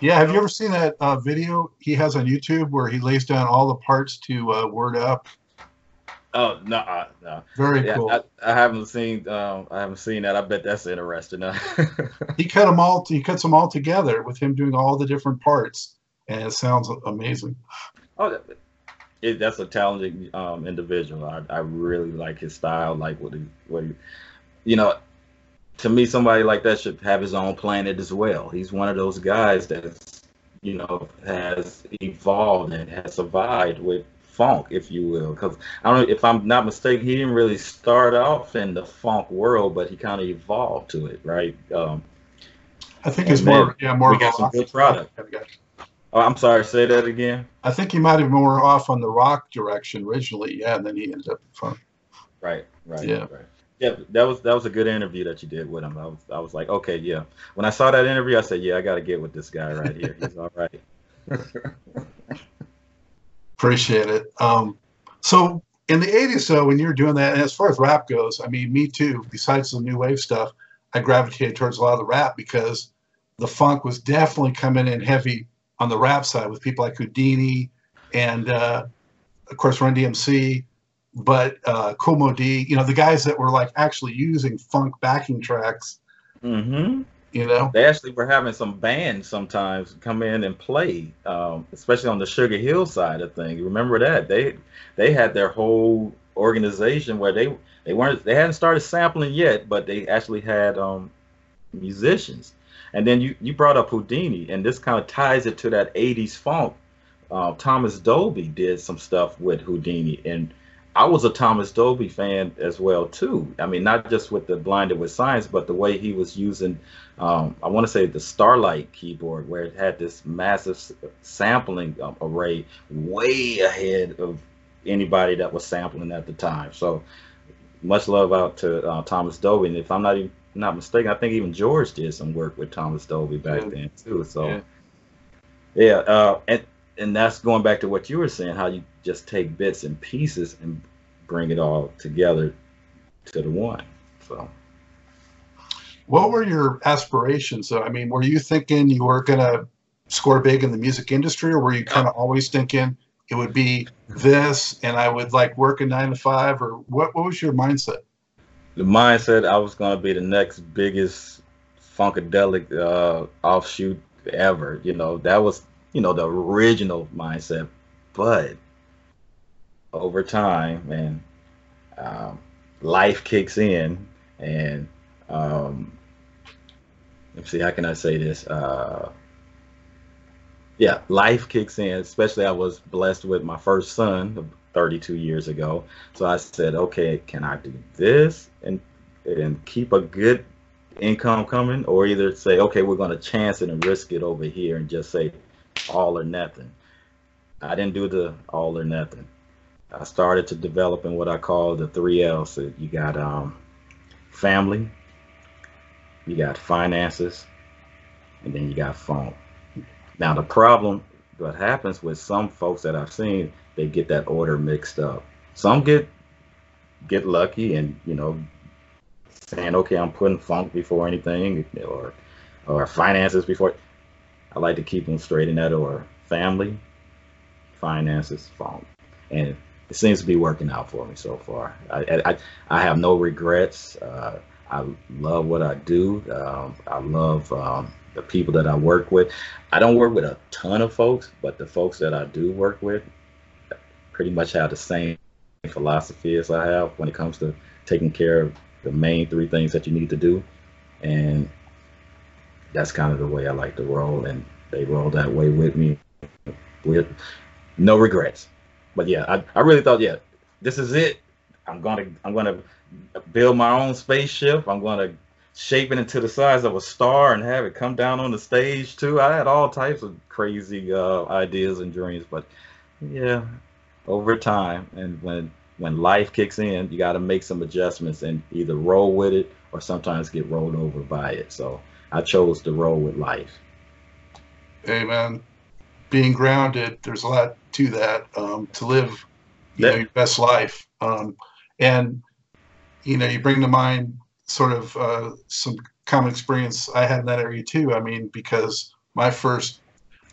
yeah. Have you ever seen that uh, video he has on YouTube where he lays down all the parts to uh, Word Up? Oh no, uh, no. Very yeah, cool. I, I, haven't seen. Um, I haven't seen that. I bet that's interesting. he cut them all. He cuts them all together with him doing all the different parts, and it sounds amazing. Oh, it, that's a talented um, individual. I, I really like his style. Like what he, what he, you know, to me, somebody like that should have his own planet as well. He's one of those guys that's, you know, has evolved and has survived with funk, if you will. Because I don't know if I'm not mistaken, he didn't really start off in the funk world, but he kind of evolved to it, right? Um, I think it's more, yeah, more. We got some good product. Oh, I'm sorry. Say that again. I think he might have been more off on the rock direction originally, yeah, and then he ended up in funk. Right. Right. Yeah. Right. Yeah, that was that was a good interview that you did with him. I was I was like, okay, yeah. When I saw that interview, I said, yeah, I got to get with this guy right here. He's all right. Appreciate it. Um, so in the '80s, though, when you were doing that, and as far as rap goes, I mean, me too. Besides the new wave stuff, I gravitated towards a lot of the rap because the funk was definitely coming in heavy on the rap side with people like Whodini and, uh, of course, Run DMC but uh, Moe Dee, you know, the guys that were like actually using funk backing tracks. Mm-hmm. You know, they actually were having some bands sometimes come in and play, um, especially on the Sugar Hill side of things. Remember that they they had their whole organization where they they weren't they hadn't started sampling yet, but they actually had um, musicians. And then you you brought up Whodini, and this kind of ties it to that '80s funk. Uh, Thomas Dolby did some stuff with Whodini, and I was a Thomas Dolby fan as well too. I mean, not just with the Blinded with Science, but the way he was using, um, I want to say the Starlight keyboard, where it had this massive sampling um, array, way ahead of anybody that was sampling at the time. So, much love out to uh, Thomas Dolby. And if I'm not even not mistaken, I think even George did some work with Thomas Dolby back yeah. then too. So, yeah, yeah uh, and and that's going back to what you were saying, how you just take bits and pieces and bring it all together to the one. So, what were your aspirations? So, I mean, were you thinking you were going to score big in the music industry, or were you kind of always thinking it would be this and I would like work a nine to five, or what? What was your mindset? The mindset I was going to be the next biggest funkadelic uh, offshoot ever. You know, that was you know, the original mindset. But over time, and um, life kicks in, and um, let's see, how can I say this? Uh, yeah, life kicks in. Especially, I was blessed with my first son 32 years ago. So I said, okay, can I do this and and keep a good income coming, or either say, okay, we're going to chance it and risk it over here and just say, all or nothing. I didn't do the all or nothing. I started to develop in what I call the three L's. So you got um, family, you got finances, and then you got phone. Now the problem, what happens with some folks that I've seen, they get that order mixed up. Some get get lucky and you know saying, okay, I'm putting funk before anything, or or finances before. I like to keep them straight in that order: family, finances, funk, and it seems to be working out for me so far. I I, I have no regrets. Uh, I love what I do. Um, I love um, the people that I work with. I don't work with a ton of folks, but the folks that I do work with pretty much have the same philosophy as I have when it comes to taking care of the main three things that you need to do. And that's kind of the way I like to roll. And they roll that way with me with no regrets. But yeah, I, I really thought, yeah, this is it. I'm gonna I'm gonna build my own spaceship. I'm gonna shape it into the size of a star and have it come down on the stage too. I had all types of crazy uh, ideas and dreams, but yeah, over time and when when life kicks in, you got to make some adjustments and either roll with it or sometimes get rolled over by it. So I chose to roll with life. Hey man, being grounded, there's a lot to that. Um, to live, you know, your best life, um, and you know, you bring to mind sort of uh, some common experience I had in that area too. I mean, because my first,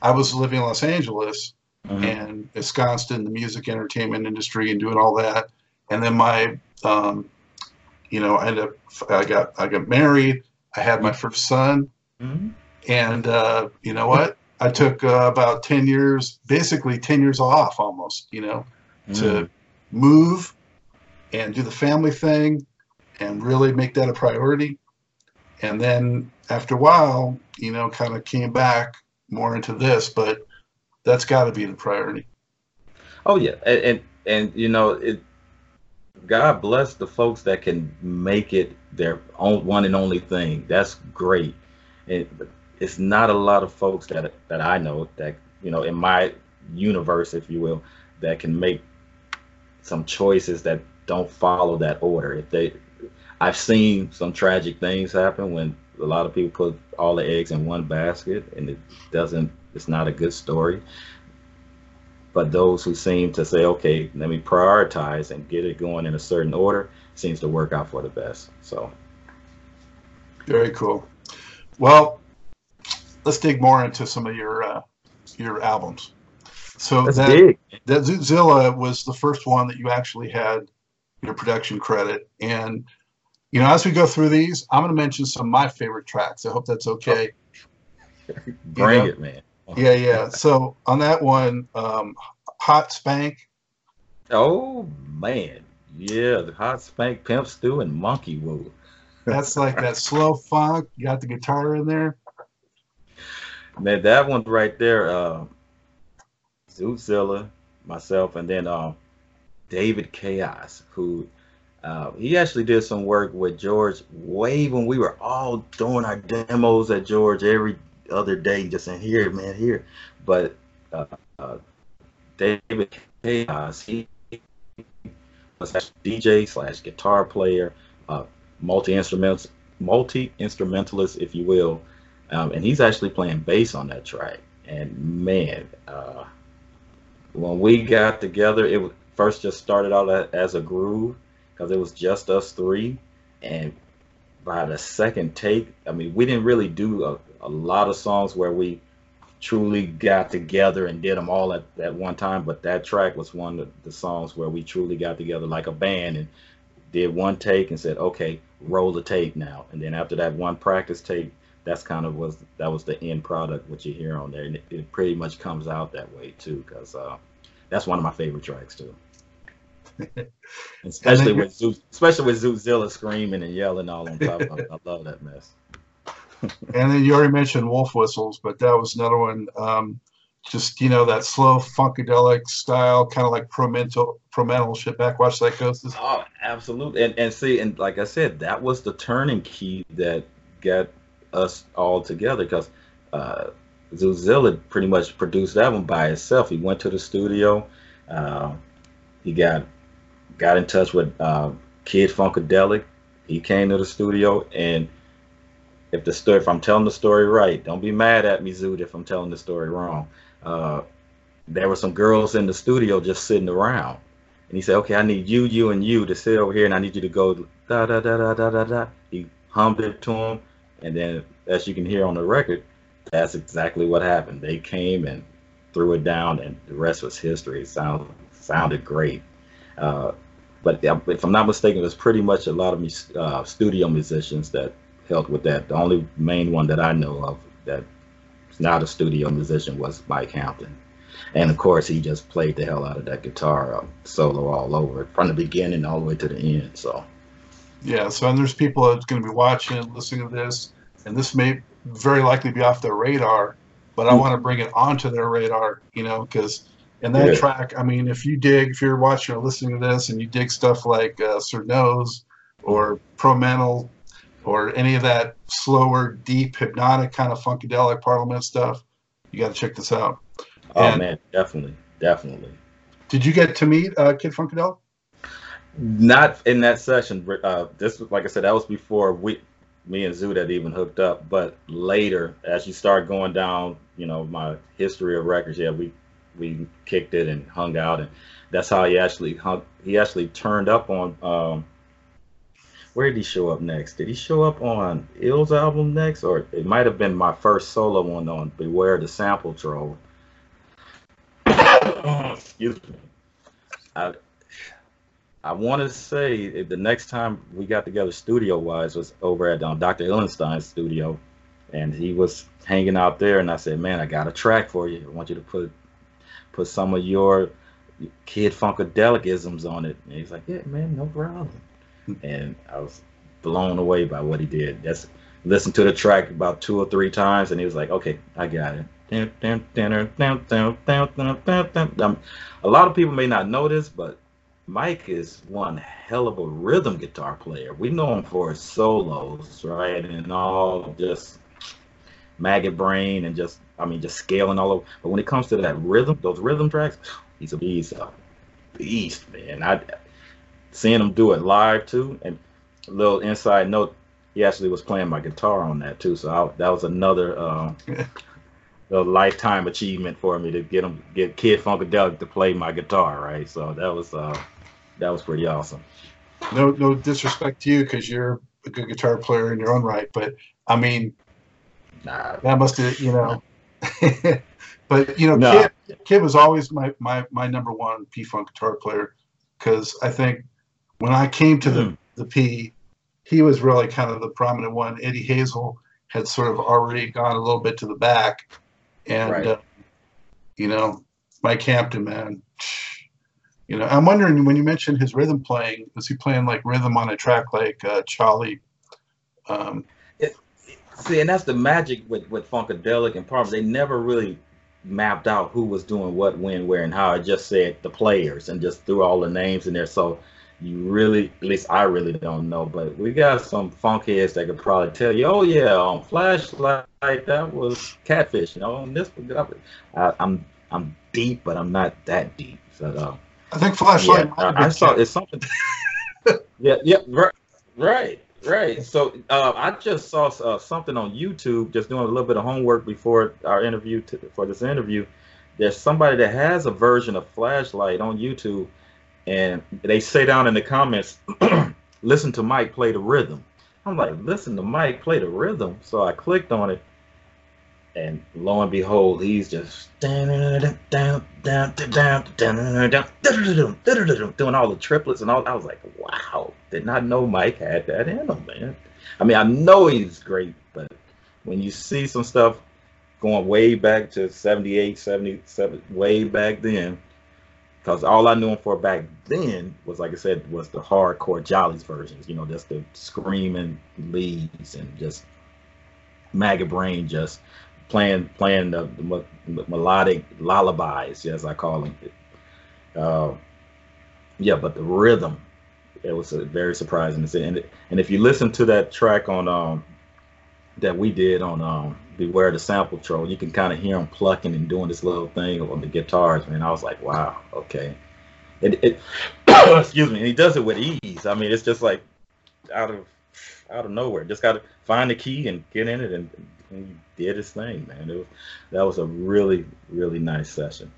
I was living in Los Angeles mm-hmm. and ensconced in the music entertainment industry and doing all that. And then my, um, you know, I ended up, I got, I got married. I had my first son, mm-hmm. and uh, you know what? I took uh, about ten years, basically ten years off, almost. You know, mm-hmm. to move and do the family thing and really make that a priority. And then after a while, you know, kind of came back more into this, but that's got to be the priority. Oh yeah, and, and and, you know it. God bless the folks that can make it their own one and only thing. That's great. And it's not a lot of folks that that I know that you know in my universe, if you will, that can make some choices that don't follow that order. If they, I've seen some tragic things happen when a lot of people put all the eggs in one basket, and it doesn't it's not a good story. But those who seem to say, okay, let me prioritize and get it going in a certain order, seems to work out for the best. So, very cool. Well, let's dig more into some of your uh, your albums. So That's that big. that Zootzilla was the first one that you actually had your production credit, and you know as we go through these, I'm going to mention some of my favorite tracks. I hope that's okay. Bring you know? it, man yeah, yeah. So on that one, um, Hot Spank. Oh man, yeah, the Hot Spank, Pimp Stew, and Monkey Woo. That's like that slow funk. You got the guitar in there. Man, that one right there, uh, Zootzilla, myself, and then uh, David Chaos, who uh, he actually did some work with George way when we were all doing our demos at George every other day just in here, man, here. But uh, uh, David Chaos, he was DJ slash guitar player, uh, multi instrumentalist, multi instrumentalist, if you will, um, and he's actually playing bass on that track. And man, uh, when we got together, it first just started out as a groove because it was just us three, and by the second take, I mean, we didn't really do a, a lot of songs where we truly got together and did them all at, at one time. But that track was one of the songs where we truly got together like a band and did one take and said, okay, roll the tape now. And then after that one practice tape, that's kind of was that was the end product what you hear on there, and it, it pretty much comes out that way too, because uh, that's one of my favorite tracks too. especially with Zoo, especially with Zootzilla screaming and yelling all on top. I, I love that mess. And then you already mentioned Wolf Whistles, but that was another one. Um, just you know that slow funkadelic style, kind of like Promental shit. Backwash Psychosis. Oh, absolutely. And and see, and like I said, that was the turning key that got us all together because uh, Zootzilla pretty much produced that one by himself. He went to the studio. Uh, he got got in touch with uh, Kid Funkadelic. He came to the studio, and if the story, if I'm telling the story right, don't be mad at me, Zoot, if I'm telling the story wrong. Uh, there were some girls in the studio just sitting around, and he said, "Okay, I need you, you, and you to sit over here, and I need you to go da da da da da da da." He hummed it to him, and then, as you can hear on the record, that's exactly what happened. They came and threw it down, and the rest was history. It sounded sounded great. Uh, but if I'm not mistaken, it was pretty much a lot of uh, studio musicians that helped with that. The only main one that I know of that is not a studio musician was Mike Hampton. And of course, he just played the hell out of that guitar uh, solo all over from the beginning all the way to the end. So, yeah. So, and there's people that's going to be watching, listening to this, and this may very likely be off their radar, but I mm. want to bring it onto their radar, you know, because in that yeah. track, I mean, if you dig, if you're watching or listening to this and you dig stuff like uh, Sir Nose or Pro Mental or any of that slower, deep, hypnotic kind of funkadelic parliament stuff, you got to check this out. Oh and man, definitely, definitely. Did you get to meet uh, Kid Funkadelic? Not in that session. Uh, this like I said, that was before we, me and Zoot had even hooked up. But later, as you start going down, you know, my history of records, yeah, we we kicked it and hung out, and that's how he actually hung. He actually turned up on. Um, where did he show up next? Did he show up on Ill's album next, or it might have been my first solo one on Beware the Sample Troll. Excuse me. I, I want to say the next time we got together studio wise was over at um, Dr. Illenstein's studio, and he was hanging out there, and I said, "Man, I got a track for you. I want you to put put some of your kid funkadelicisms on it." And he's like, "Yeah, man, no problem." And I was blown away by what he did. That's listened to the track about two or three times, and he was like, "Okay, I got it." a lot of people may not know this, but Mike is one hell of a rhythm guitar player. We know him for his solos, right? And all just maggot brain and just, I mean, just scaling all over. But when it comes to that rhythm, those rhythm tracks, he's a beast, a beast, man. I seeing him do it live too, and a little inside note, he actually was playing my guitar on that too. So I, that was another. Uh, a lifetime achievement for me to get him get Kid Funkadelic to play my guitar, right? So that was uh that was pretty awesome. No no disrespect to you because you're a good guitar player in your own right, but I mean nah. that must have you know but you know no. Kid, Kid was always my my my number one P Funk guitar player because I think when I came to the the P he was really kind of the prominent one. Eddie Hazel had sort of already gone a little bit to the back and right. uh, you know, Mike Hampton, man. You know, I'm wondering when you mentioned his rhythm playing, was he playing like rhythm on a track like uh, Charlie? Um, it, see, and that's the magic with with Funkadelic and Parma. They never really mapped out who was doing what, when, where, and how. I just said the players and just threw all the names in there. So you really, at least I really don't know, but we got some funk heads that could probably tell you, oh yeah, on Flashlight that was Catfish. You know, on this, I, I'm I'm deep, but I'm not that deep. So uh, I think Flashlight. Yeah, I, I saw it's something. yeah, yeah, right, right, right. So uh, I just saw uh, something on YouTube, just doing a little bit of homework before our interview to, for this interview. There's somebody that has a version of Flashlight on YouTube and they say down in the comments, listen to Mike play the rhythm. I'm like, listen to Mike play the rhythm. So I clicked on it, and lo and behold, he's just doing all the triplets and all. I was like, wow, did not know Mike had that in him, man. I mean, I know he's great, but when you see some stuff going way back to 78, 77, way back then, because all I knew him for back then was, like I said, was the hardcore Jollies versions. You know, just the screaming leads and just maggot brain, just playing playing the, the, melodic lullabies, as I call them. Uh, yeah, but the rhythm, it was very surprising. And and if you listen to that track on um, that we did on um, Beware the Sample Troll, you can kind of hear him plucking and doing this little thing on the guitars, man. I was like, wow, okay. it, it excuse me, he does it with ease. I mean, it's just like out of out of nowhere. Just got to find the key and get in it, and, and he did his thing, man. It was that was a really really nice session.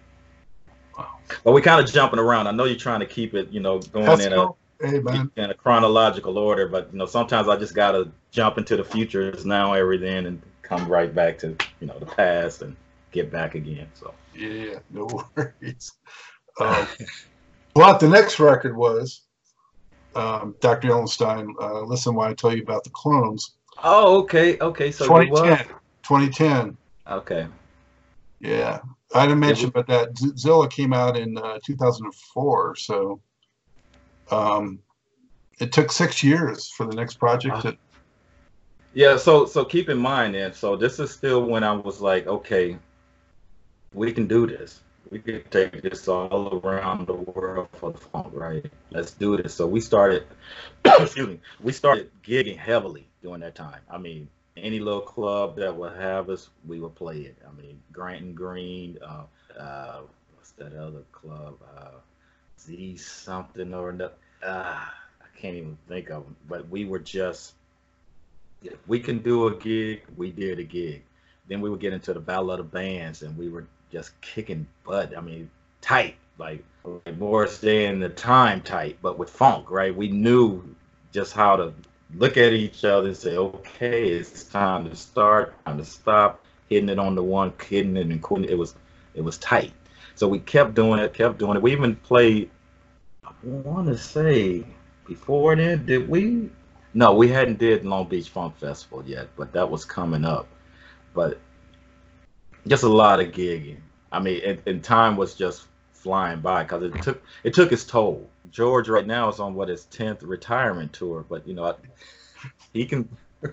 Wow. But we're kind of jumping around. I know you're trying to keep it, you know, going Let's in go. a hey, in a chronological order, but you know, sometimes I just gotta jump into the futures now, everything, and come right back to you know the past and get back again. So yeah, no worries. Um, but the next record was um, Dr. Illenstein. Uh, listen, while I tell you about the clones. Oh, okay, okay. So 2010. 2010. Okay. Yeah, I didn't mention, but that Zilla came out in uh, 2004. So um, it took six years for the next project to. Yeah, so so keep in mind, and so this is still when I was like, okay, we can do this. We can take this all around the world for the funk, right? Let's do this. So we started, excuse me, we started gigging heavily during that time. I mean, any little club that would have us, we would play it. I mean, Grant and Green, uh, uh, what's that other club? Uh, Z something or another. Uh, I can't even think of them. But we were just, if we can do a gig, we did a gig. Then we would get into the battle of the bands, and we were just kicking butt. I mean, tight, like, like more staying the time tight, but with funk, right? We knew just how to look at each other and say, okay, it's time to start, time to stop, hitting it on the one, hitting it and quitting. It was, it was tight. So we kept doing it, kept doing it. We even played. I want to say before then, did we? No, we hadn't did Long Beach Funk Festival yet, but that was coming up. But just a lot of gigging. I mean, and, and time was just flying by because it took it took its toll. George right now is on what his tenth retirement tour, but you know, he can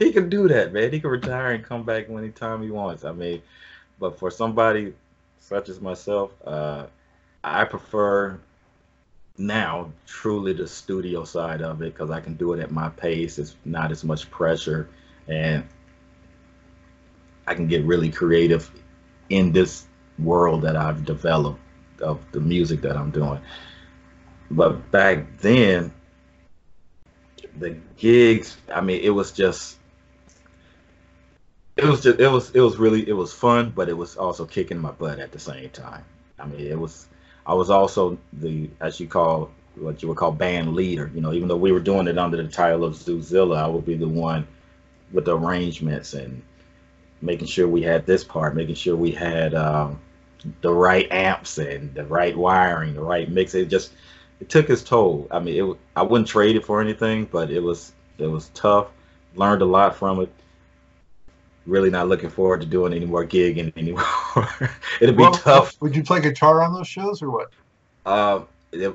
he can do that, man. He can retire and come back anytime he wants. I mean, but for somebody such as myself, uh, I prefer now truly the studio side of it because I can do it at my pace. It's not as much pressure, and I can get really creative in this world that I've developed of the music that I'm doing. But back then, the gigs, I mean, it was just it was just it was it was really it was fun, but it was also kicking my butt at the same time. I mean, it was I was also the as you call what you would call band leader. You know, even though we were doing it under the title of Zoozilla, I would be the one with the arrangements and making sure we had this part, making sure we had um, the right amps and the right wiring, the right mix. It just it took its toll. I mean, it I wouldn't trade it for anything, but it was it was tough. Learned a lot from it. Really not looking forward to doing any more gigging anymore. It'd be well, tough. Would you play guitar on those shows or what? Uh,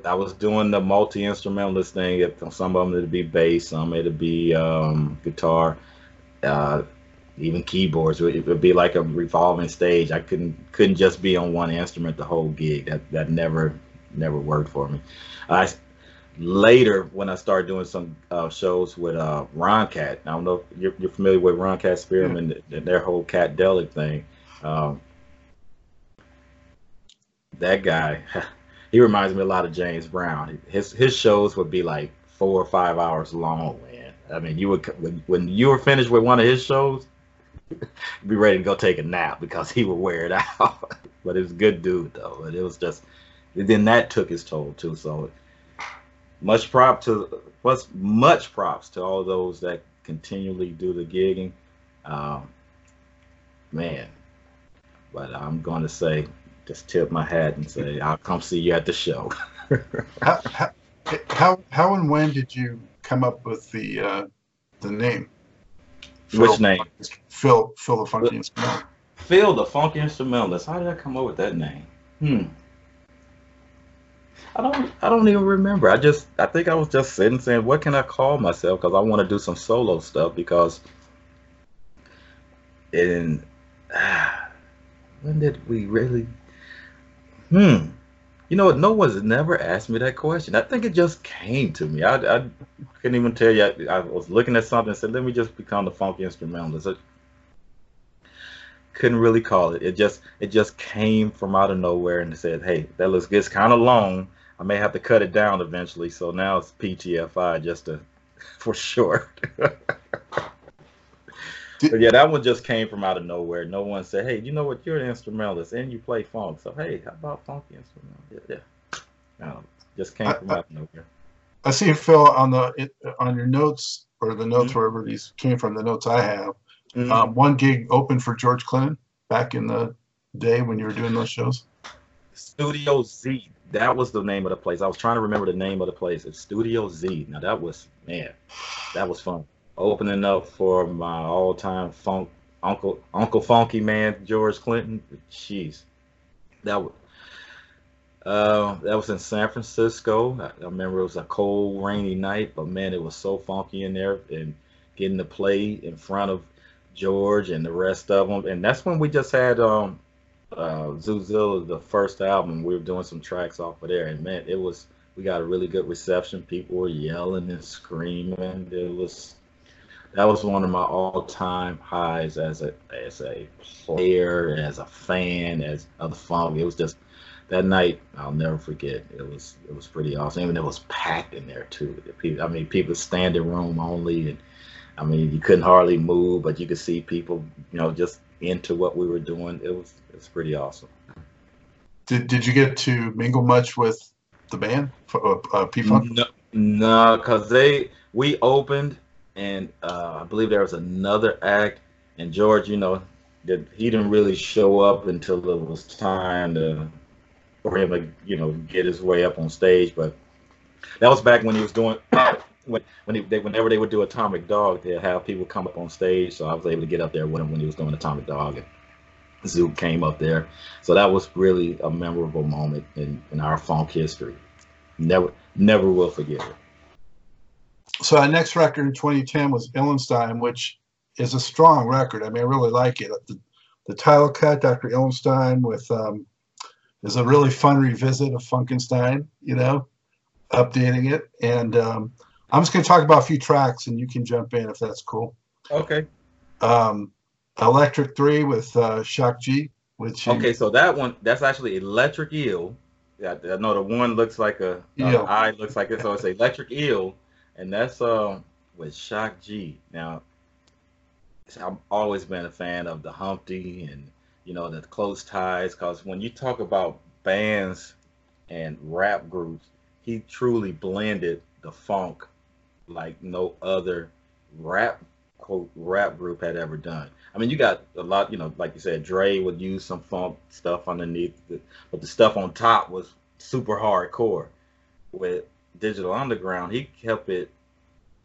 I was doing the multi instrumentalist thing. Some of them it'd be bass, some it'd be um, guitar. Uh, even keyboards. It would be like a revolving stage. I couldn't couldn't just be on one instrument the whole gig. That that never never worked for me. I later when I started doing some uh, shows with uh, Ron Kat. I don't know if you're, you're familiar with Ron Kat Spearman and their whole Kat Delic thing. Um, that guy, he reminds me a lot of James Brown. His his shows would be like four or five hours long, man. I mean, you would when, when you were finished with one of his shows, be ready to go take a nap because he would wear it out. but it was a good dude though. But it was just then that took its toll too. So much prop to what's much props to all those that continually do the gigging. Um, man, but I'm going to say just tip my hat and say I'll come see you at the show. how, how, how how and when did you come up with the uh, the name? Phil, Which name? Phil Phil the Funky Instrumentalist. Phil the Funky Instrumentalist. How did I come up with that name? Hmm. I don't I don't even remember. I just I think I was just sitting saying, what can I call myself? Because I want to do some solo stuff because in ah, when did we really hmm you know, no one's never asked me that question. I think it just came to me. I, I couldn't even tell you. I, I, was looking at something and said, "Let me just become the funky instrumentalist." Couldn't really call it. It just it just came from out of nowhere and said, "Hey, that looks good. It's kind of long. I may have to cut it down eventually." So now it's PTFI just to for sure. but yeah, that one just came from out of nowhere. No one said, "Hey, you know what? You're an instrumentalist and you play funk, so hey, how about funky instrumental?" Yeah, yeah. Um, just came from I, out of nowhere. I see Phil on the on your notes or the notes mm-hmm. wherever these came from. The notes I have. Mm-hmm. Um, one gig open for George Clinton back in the day when you were doing those shows. Studio Z. That was the name of the place. I was trying to remember the name of the place. It's Studio Z. Now that was man, that was fun. Opening up for my all-time funk uncle, Uncle Funky man, George Clinton. Jeez, that was uh, that was in San Francisco. I, I, remember it was a cold, rainy night, but man, it was so funky in there and getting to play in front of George and the rest of them. And that's when we just had um, uh, Zoozilla, the first album. We were doing some tracks off of there, and man, it was we got a really good reception. People were yelling and screaming. It was that was one of my all-time highs as a as a player, as a fan, as of the funk. It was just that night I'll never forget. It was it was pretty awesome. Even it was packed in there too. I mean, people standing room only, and I mean you couldn't hardly move, but you could see people, you know, just into what we were doing. It was it was pretty awesome. Did Did you get to mingle much with the band, uh, uh P Funk? No, no, because they we opened, and uh, I believe there was another act, and George, you know, that he didn't really show up until it was time to for him to you know get his way up on stage. But that was back when he was doing when when he, they, whenever they would do Atomic Dog, they'd have people come up on stage. So I was able to get up there with him when he was doing Atomic Dog, and Zoot came up there. So that was really a memorable moment in, in our funk history. Never never will forget it. So our next record in 2010 was Illenstein, which is a strong record. I mean, I really like it. The, the title cut, Dr. Illenstein, with um, is a really fun revisit of Funkenstein, you know, updating it. And um, I'm just going to talk about a few tracks and you can jump in if that's cool. Okay. Um, Electric 3 with uh, Shock G. Which okay, so that one, that's actually Electric Eel. Yeah, I know the one looks like a, uh, eye looks like it, so it's Electric Eel, and that's um with Shock G. Now, I've always been a fan of the Humpty and you know, the close ties. Because when you talk about bands and rap groups, he truly blended the funk like no other rap quote rap group had ever done. I mean, you got a lot, you know, like you said, Dre would use some funk stuff underneath, the, but the stuff on top was super hardcore. With Digital Underground, he kept it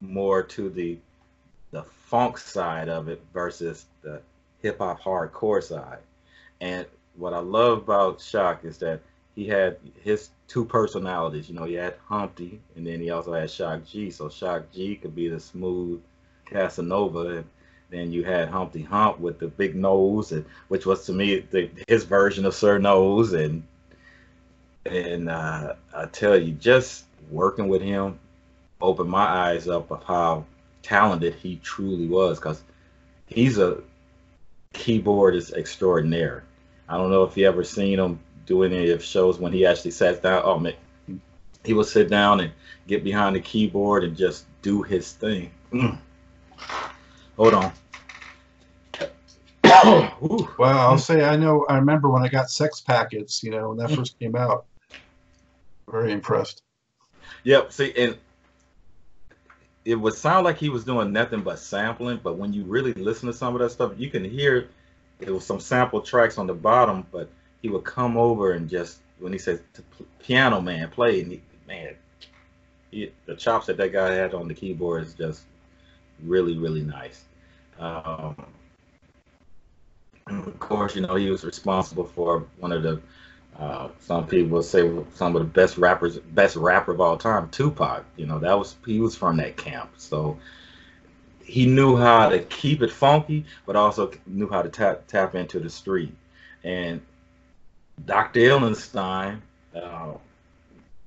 more to the the funk side of it versus the hip hop hardcore side. And what I love about Shock is that he had his two personalities. You know, he had Humpty, and then he also had Shock G. So Shock G could be the smooth Casanova, and then you had Humpty Hump with the big nose, and which was to me the, his version of Sir Nose. And and uh, I tell you, just working with him opened my eyes up of how talented he truly was, because he's a keyboardist extraordinaire. I don't know if you ever seen him do any of shows when he actually sat down. Oh man, he will sit down and get behind the keyboard and just do his thing. Mm. Hold on. well, I'll say I know. I remember when I got Sex Packets. You know, when that first came out. Very impressed. Yep. See, and it would sound like he was doing nothing but sampling, but when you really listen to some of that stuff, you can hear it was some sample tracks on the bottom, but he would come over and just when he says piano man play, and he, man, he, the chops that that guy had on the keyboard is just really really nice. Um, of course, you know he was responsible for one of the uh, some people say some of the best rappers, best rapper of all time, Tupac. You know that was he was from that camp, so he knew how to keep it funky, but also knew how to tap tap into the street. And Dr. Illenstein uh,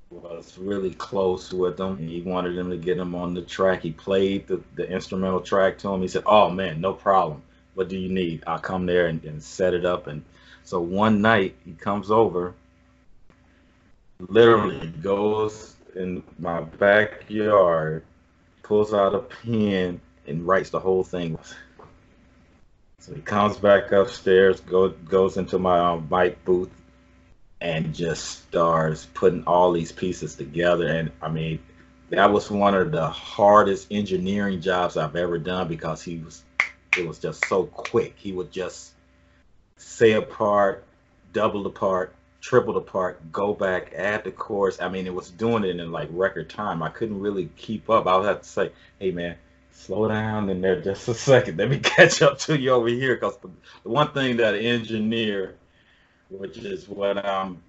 was really close with him. He wanted him to get him on the track. He played the, the instrumental track to him. He said, "Oh man, no problem. what do you need? I'll come there and, and set it up. And so one night he comes over, literally goes in my backyard, pulls out a pen and writes the whole thing. So he comes back upstairs, go, goes into my um, mic booth, and just starts putting all these pieces together. And I mean, that was one of the hardest engineering jobs I've ever done because he was it was just so quick. He would just say a part, double the part, triple the part, go back, add the chorus. I mean, it was doing it in like record time. I couldn't really keep up. I would have to say, "Hey, man, slow down in there just a second. Let me catch up to you over here." Because the, the one thing that engineer, which is what I'm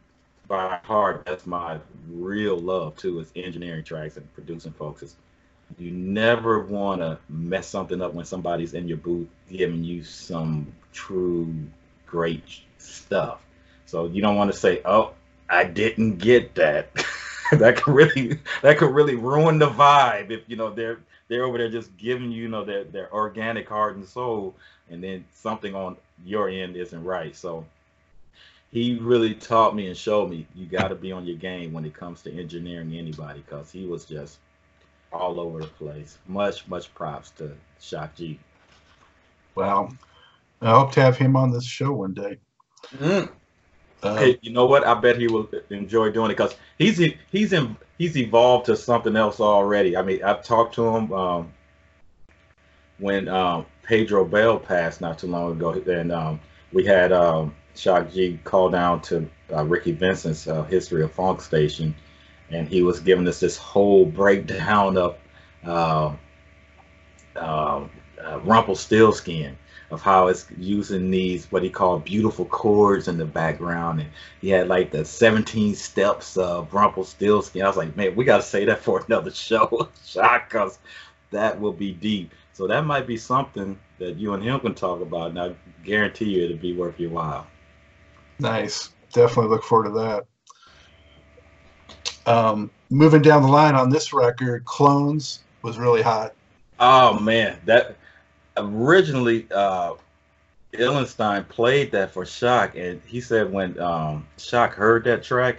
by heart, that's my real love too, is engineering tracks and producing folks. Is you never want to mess something up when somebody's in your booth giving you some true great stuff. So you don't want to say, "Oh, I didn't get that." that could really that could really ruin the vibe if you know they're they're over there just giving you, you know their their organic heart and soul, and then something on your end isn't right. So he really taught me and showed me you got to be on your game when it comes to engineering anybody because he was just all over the place. Much, much props to Shock G. Wow. I hope to have him on this show one day. Mm. Uh, hey, you know what? I bet he will enjoy doing it because he's he's in he's evolved to something else already. I mean, I've talked to him um, when um, Pedro Bell passed not too long ago, and um, we had um, Shock G call down to uh, Ricky Vincent's uh, History of Funk station, and he was giving us this whole breakdown of uh, uh, uh, of how it's using these what he called beautiful chords in the background, and he had like the 17 steps of Rumpelstiltskin. I was like, man, we got to say that for another show, shock, because that will be deep. So that might be something that you and him can talk about, and I guarantee you it'll be worth your while. Nice. Definitely look forward to that. Um, moving down the line on this record, Clones was really hot. Oh man, that originally uh Illenstein played that for Shock, and he said when um, Shock heard that track,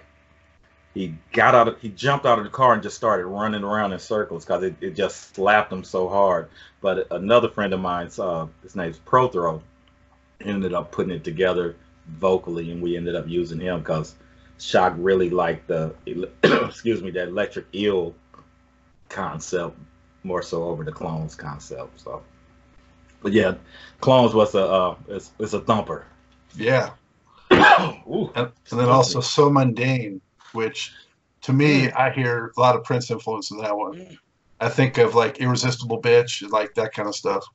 he got out of he jumped out of the car and just started running around in circles because it, it just slapped him so hard. But another friend of mine, uh, his name's Prothro, ended up putting it together vocally, and we ended up using him because Shock really liked the excuse me that electric eel concept more so over the clones concept. So, but yeah, clones was a uh, it's, it's a thumper. Yeah. and, and, then also so mundane, which to me mm. I hear a lot of Prince influence in that one. Mm. I think of like irresistible bitch, like that kind of stuff.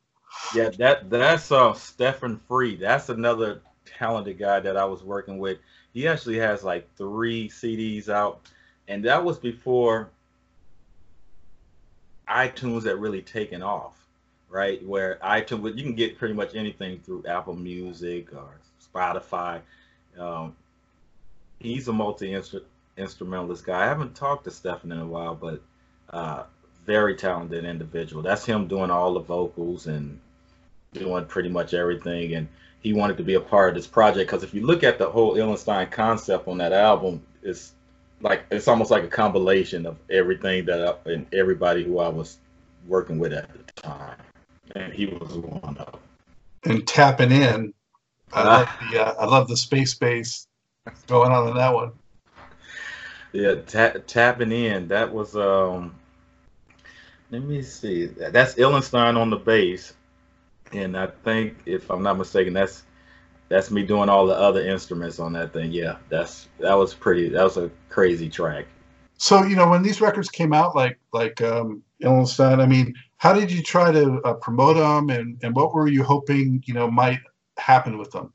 Yeah, that that's uh Stephen Free. That's another talented guy that I was working with he actually has like three CDs out, and that was before iTunes had really taken off, right? Where iTunes, you can get pretty much anything through Apple Music or Spotify. Um, he's a multi instrumentalist guy. I haven't talked to Stefan in a while, but uh, very talented individual. That's him doing all the vocals and doing pretty much everything. And he wanted to be a part of this project because if you look at the whole Illenstein concept on that album, it's like it's almost like a compilation of everything that I, and everybody who I was working with at the time, and he was one of them. And tapping in, I love the uh, I love the space bass going on in that one. Yeah, ta- tapping in. That was um. Let me see. That's Illenstein on the bass, and I think if I'm not mistaken, that's that's me doing all the other instruments on that thing. Yeah, that's that was pretty. That was a crazy track. So you know when these records came out, like like um, Illenstein, I mean, how did you try to uh, promote them, and and what were you hoping you know might happen with them?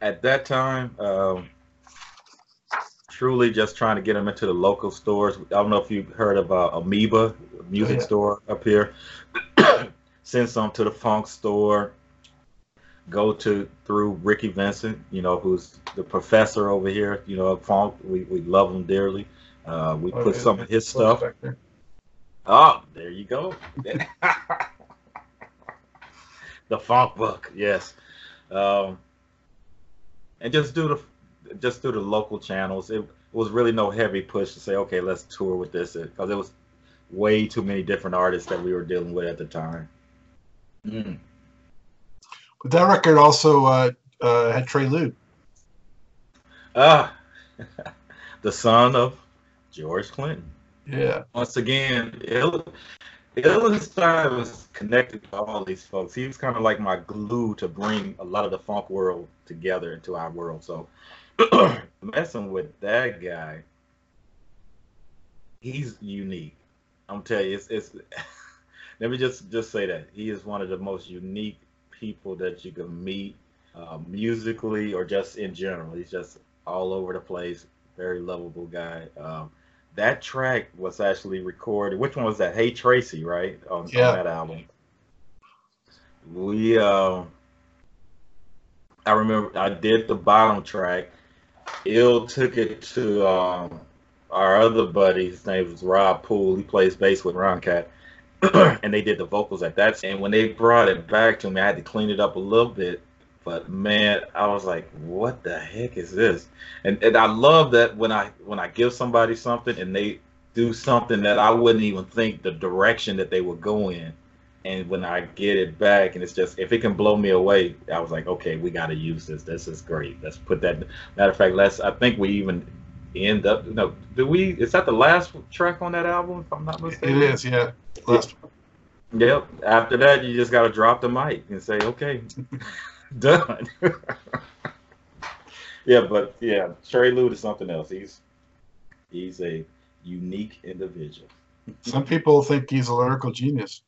At that time, um, truly just trying to get them into the local stores. I don't know if you've heard of uh, Amoeba music oh, yeah. store up here send some to the funk store. Go to through Ricky Vincent, you know, who's the professor over here. You know, funk. We, we love him dearly. Uh, we oh, put yeah, some of his stuff. Oh, there you go. the Funk Book, yes. Um, and just do the just do the local channels. It was really no heavy push to say, okay, let's tour with this because it was way too many different artists that we were dealing with at the time. Mm. But that record also uh, uh, had Trey Lewd. Ah, the son of George Clinton. Yeah. Once again, Ill-E-Star was connected to all these folks. He was kind of like my glue to bring a lot of the funk world together into our world. So messing with that guy, he's unique. I'm telling you, it's, it's let me just just say that he is one of the most unique people that you can meet uh, musically or just in general. He's just all over the place, very lovable guy. Um, that track was actually recorded. Which one was that? Hey Tracy, right? On, yeah. on that album. We, uh, I remember I did the bottom track. Ill took it to um, our other buddy. His name was Rob Poole. He plays bass with Ron Kat. and they did the vocals at that. And when they brought it back to me, I had to clean it up a little bit but man, I was like, what the heck is this? And and I love that when I when I give somebody something and they do something that I wouldn't even think the direction that they would go in. And when I get it back and it's just if it can blow me away, I was like, okay, we gotta use this. This is great. Let's put that matter of fact, let's I think we even end up no do we is that the last track on that album if I'm not mistaken? It is, yeah. Last Yep. After that you just gotta drop the mic and say, okay. done. yeah, but yeah, Trey Lewd is something else. He's he's a unique individual. Some people think he's a lyrical genius.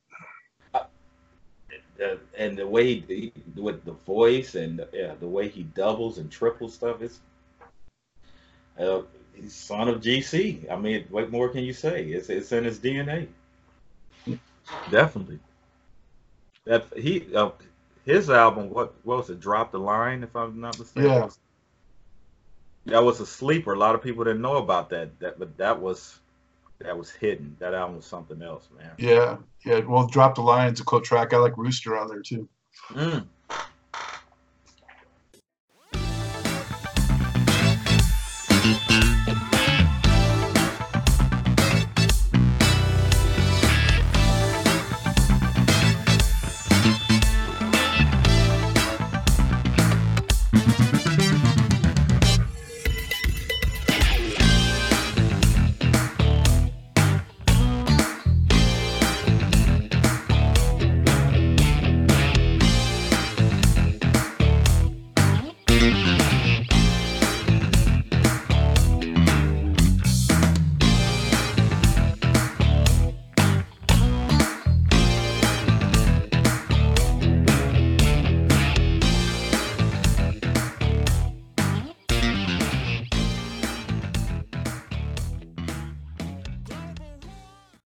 Uh, and the way the, with the voice and yeah, the way he doubles and triples stuff is uh, he's son of GC. I mean, what more can you say? It's it's in his DNA. Definitely. That he uh, his album, what, what was it? Drop the Line, if I'm not mistaken. Yeah. That was a sleeper. A lot of people didn't know about that. That, but that was that was hidden. That album was something else, man. Yeah, yeah. Well, Drop the Line's a cool track. I like Rooster on there too. Mm.